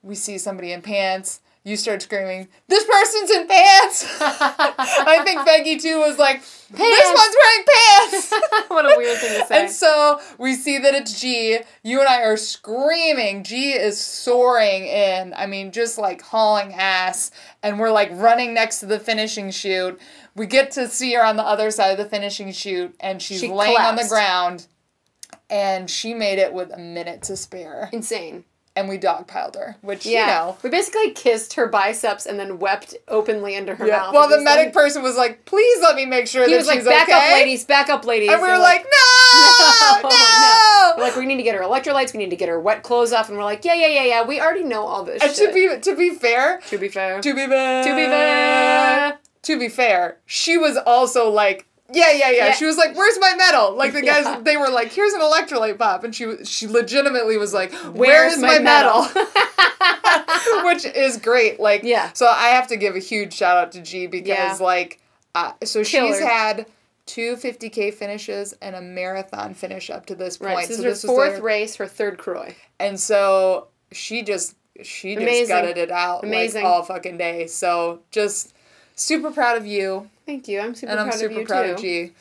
B: We see somebody in pants. You start screaming, "This person's in pants!" I think Peggy too was like, "This one's wearing pants."
A: what a weird thing to say.
B: And so we see that it's G. You and I are screaming. G is soaring in. I mean, just like hauling ass. And we're like running next to the finishing chute. We get to see her on the other side of the finishing chute, and she's
A: She
B: laying on the ground. And she made it with a minute to spare.
A: Insane.
C: And we dogpiled her, which
A: Yeah.
C: you know.
A: We basically kissed her biceps and then wept openly into her
C: Yeah.
A: mouth.
C: Well, the medic
A: like-
C: person was like, "Please let me make sure
A: he
C: that
A: was like,
C: she's
A: "Back
C: okay."
A: up, ladies! Back up, ladies!"
C: And we were like, "No, no!"
A: no. We're like, we need to get her electrolytes. We need to get her wet clothes off, and we're like, yeah, yeah, yeah, yeah. We already know all this.
C: And
A: shit.
C: to be to be fair,
A: to be fair,
C: to be fair,
A: to be fair,
C: to be fair, she was also like, yeah, yeah, yeah.
A: Yeah.
C: She was like, "Where's my medal?" Like the guys,
A: Yeah.
C: they were like, "Here's an electrolyte pop," and she she legitimately was like,
A: Where's
C: "Where's
A: my
C: my medal?"
A: medal?
C: Which is great. Like,
A: Yeah.
C: So I have to give a huge shout out to G because
A: Yeah.
C: like, uh, so
A: Killer.
C: she's had two 50k finishes and a marathon finish up to this point.
A: right. So this
C: so
A: is her
C: this
A: fourth
C: her-
A: race, her third Croy.
C: and so she just she just
A: Amazing.
C: gutted it out
A: Amazing.
C: like all fucking day. So just super proud of you,
A: Thank you. I'm super
C: and I'm
A: proud
C: super
A: of you
C: proud
A: too.
C: of G.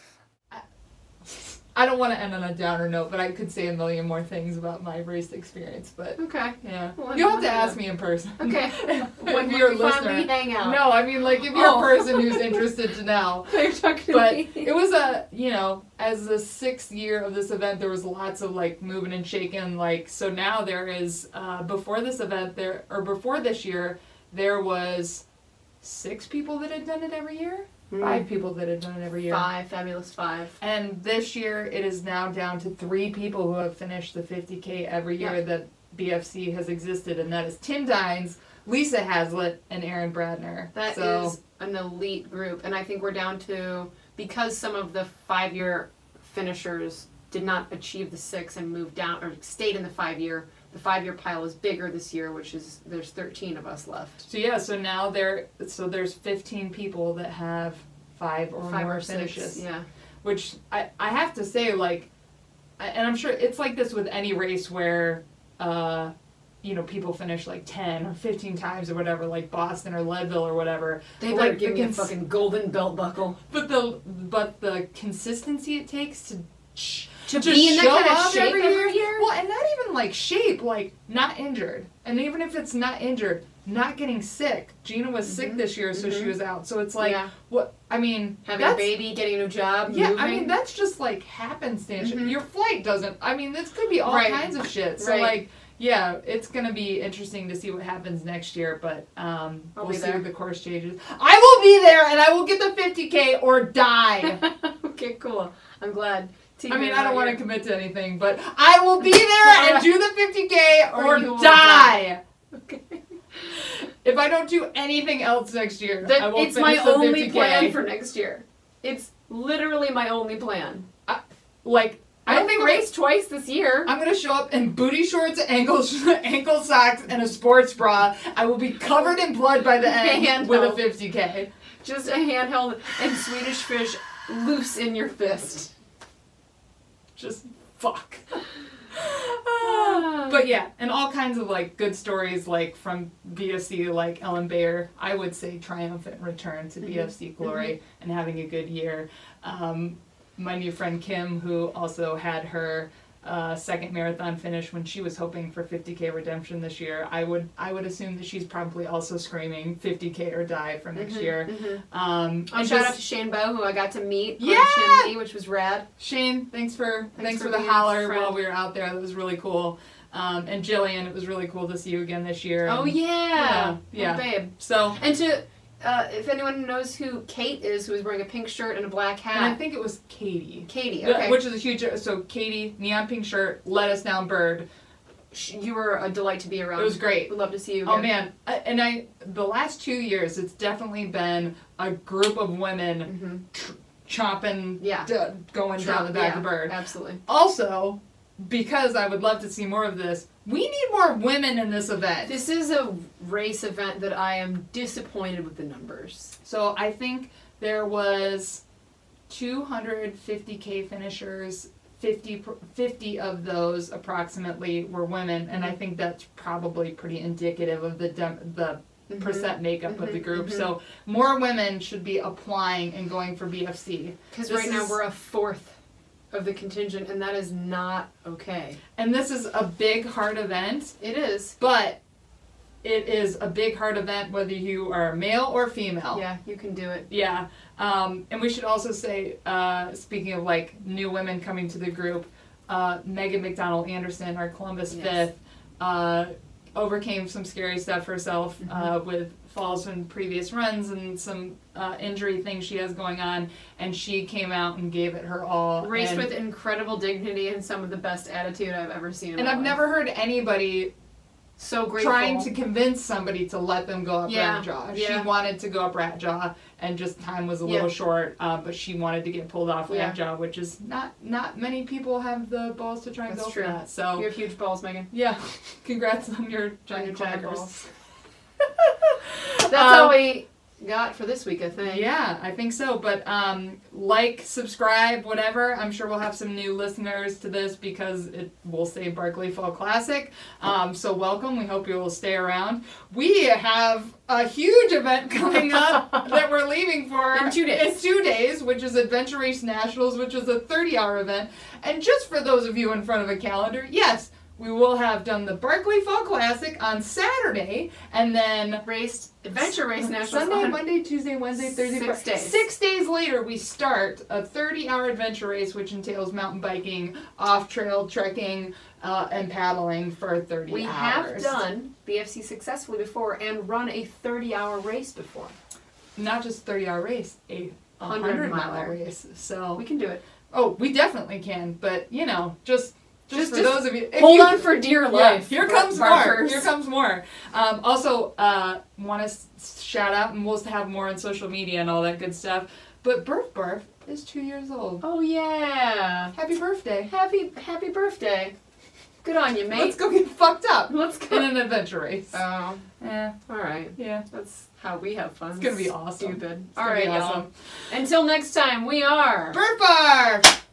B: I don't want to end on a downer note, but I could say a million more things about my race experience. But
A: Okay.
B: yeah,
A: Well,
B: you'll have to ask me in person.
A: Okay.
B: when you're a listener.
A: hang out.
B: No, I mean like if you're
A: Oh.
B: a person who's interested to know.
A: You're talking to
B: But
A: me.
B: it was a you know as the sixth year of this event, there was lots of like moving and shaking. Like so now there is uh, before this event there or before this year there was six people that had done it every year. Five hmm. people that have done it every year.
A: Five, fabulous five.
B: And this year, it is now down to three people who have finished the 50K every year that BFC has existed, and that is Tim Dines, Lisa Hazlitt, and Aaron Bradner.
A: That is
B: so,
A: an elite group, and I think we're down to because some of the five-year finishers did not achieve the six and moved down or stayed in the five-year. The five-year pile is bigger this year, which is there's 13 of us left.
B: so yeah, so now there, so there's 15 people that have five or
A: Five
B: more
A: or
B: finishes.
A: six, yeah.
B: which I, I have to say like and i'm sure it's like this with any race where uh you know people finish like 10 or 15 times or whatever like boston or leadville or whatever
A: They
B: But, like,
A: give me a fucking golden belt buckle
B: but the but the consistency it takes to sh-
A: to
B: just
A: be in that kind of shape
B: every
A: every,
B: year.
A: year.
B: well and not even like shape like not injured and even if it's not injured not getting sick gina was sick this year so she
A: mhm.
B: was out so it's like
A: yeah,
B: what i mean
A: having a baby, getting a new job,
B: Yeah,
A: moving.
B: I mean that's just like happenstance.
A: Mhm.
B: Your flight doesn't. I mean, this could be all
A: Right.
B: kinds of shit. So
A: Right.
B: like, yeah, it's gonna be interesting to see what happens next year. But um,
A: I'll
B: we'll see
A: there.
B: what the course changes. I will be there, and I will get the 50k or die.
A: okay, cool. I'm glad.
B: I mean, I don't want to commit to anything, but I will be there and do the 50k
A: Or
B: or,
A: will
B: die.
A: Okay.
B: If I don't do anything else next year, I
A: That, it's my only
B: 50K.
A: plan for next year. It's literally my only plan.
B: like.
A: I
B: I
A: only
B: think
A: raced twice this year.
B: I'm gonna show up in booty shorts, ankle ankle socks, and a sports bra. I will be covered in blood by the end with a 50k.
A: Just a handheld and Swedish fish loose in your fist.
B: Just fuck. Ah. but yeah, and all kinds of like good stories like from BFC, like Ellen Bayer. I would say triumphant return to mm-hmm. BFC mm-hmm. glory and having a good year. Um, my new friend Kim, who also had her uh, second marathon finish when she was hoping for 50k redemption this year. I would I would assume that she's probably also screaming 50k or die for next
A: Mhm,
B: year.
A: mhm.
B: Um,
A: Oh,
B: and
A: shout
B: just-
A: out to Shane Bow, who I got to meet
B: Yeah!
A: on Chimney, which was rad.
B: Shane, thanks for thanks,
A: for
B: for, the holler
A: friend.
B: while we were out there. That was really cool. Um, and Jillian, it was really cool to see you again this year.
A: Oh
B: and
A: yeah,
B: yeah.
A: Oh, babe.
B: So,
A: And to uh, if anyone knows who Kate is, who is wearing a pink shirt and a black hat.
B: and I think it was Katie,
A: Katie. Okay,
B: which is a huge. So Katie, neon pink shirt, let us down bird.
A: You were a delight to be around.
B: It was great.
A: Would love to see you.
B: Oh man, I, and I the last two years, it's definitely been a group of women
A: hmm
B: tr- chopping,
A: Yeah.
B: d- going down the back
A: yeah,
B: of bird.
A: Absolutely.
B: Also, because I would love to see more of this, we need more women in this event.
A: This is a race event that I am disappointed with the numbers.
B: So I think there was 250k finishers. 50, 50 of those approximately were women, and I think that's probably pretty indicative of the the
A: Mhm.
B: percent makeup of the
A: Mhm,
B: group.
A: mhm.
B: So more women should be applying and going for BFC.
A: Because right now we're a fourth of the contingent, and that is not okay.
B: And this is a big heart event,
A: It is.
B: but it is a big heart event whether you are male or female.
A: Yeah, you can do it.
B: Yeah, um, and we should also say, uh, speaking of like new women coming to the group, uh, Megan McDonald Anderson, our Columbus
A: Yes.
B: fifth, uh, overcame some scary stuff herself
A: Mm-hmm.
B: uh, with falls from previous runs and some uh, injury things she has going on, and she came out and gave it her all.
A: Raced with incredible dignity and some of the best attitude I've ever seen.
B: And I've
A: life.
B: never heard anybody
A: so grateful.
B: trying to convince somebody to let them go up
A: Yeah,
B: Ratjaw.
A: yeah.
B: She wanted to go up Ratjaw, and just time was a
A: Yeah.
B: little short. Uh, but she wanted to get pulled off
A: Yeah.
B: Ratjaw, which is not not many people have the balls to try and
A: That's
B: go
A: true.
B: for that. So
A: You have huge balls, Megan.
B: yeah, congrats on your giant
A: your balls. That's all
B: Um,
A: we got for this week, I think.
B: Yeah, I think so. But um, like, subscribe, whatever. I'm sure we'll have some new listeners to this because it will say Barkley Fall Classic. Um, so welcome. We hope you will stay around. We have a huge event coming up that we're leaving for
A: In two days.
B: In two days, which is Adventure Race Nationals, which is a 30-hour event. And just for those of you in front of a calendar, yes. We will have done the Barkley Fall Classic on Saturday, and then
A: Raced Adventure Race Nationals
B: Sunday,
A: on
B: Monday, Tuesday, Wednesday, Thursday,
A: Six
B: Friday.
A: days.
B: Six days later, we start a 30-hour adventure race, which entails mountain biking, off-trail trekking, uh, and paddling for 30
A: We
B: hours.
A: We have done BFC successfully before and run a 30 hour race before.
B: not just 30-hour race, a
A: 100
B: 100-mile race. So,
A: We can do it.
B: oh, we definitely can, but you know, just. Just,
A: Just-
B: for
A: just
B: those of you,
A: Hold
B: you,
A: on for dear
B: Yeah,
A: life.
B: here
A: bar-
B: comes more. Here comes more. Um, also, uh, want to shout out, and we'll have more on social media and all that good stuff. But Burf Barf is two years old.
A: Oh yeah.
B: Happy birthday!
A: Happy happy birthday. Good on you, mate.
B: Let's go get fucked up
A: Let's go in
B: an adventure race.
A: Oh,
B: yeah,
A: all right.
B: yeah.
A: That's how we have fun.
B: It's gonna be awesome.
A: Stupid. All y'all.
B: awesome.
A: Until next time, we are.
B: Burf Barf!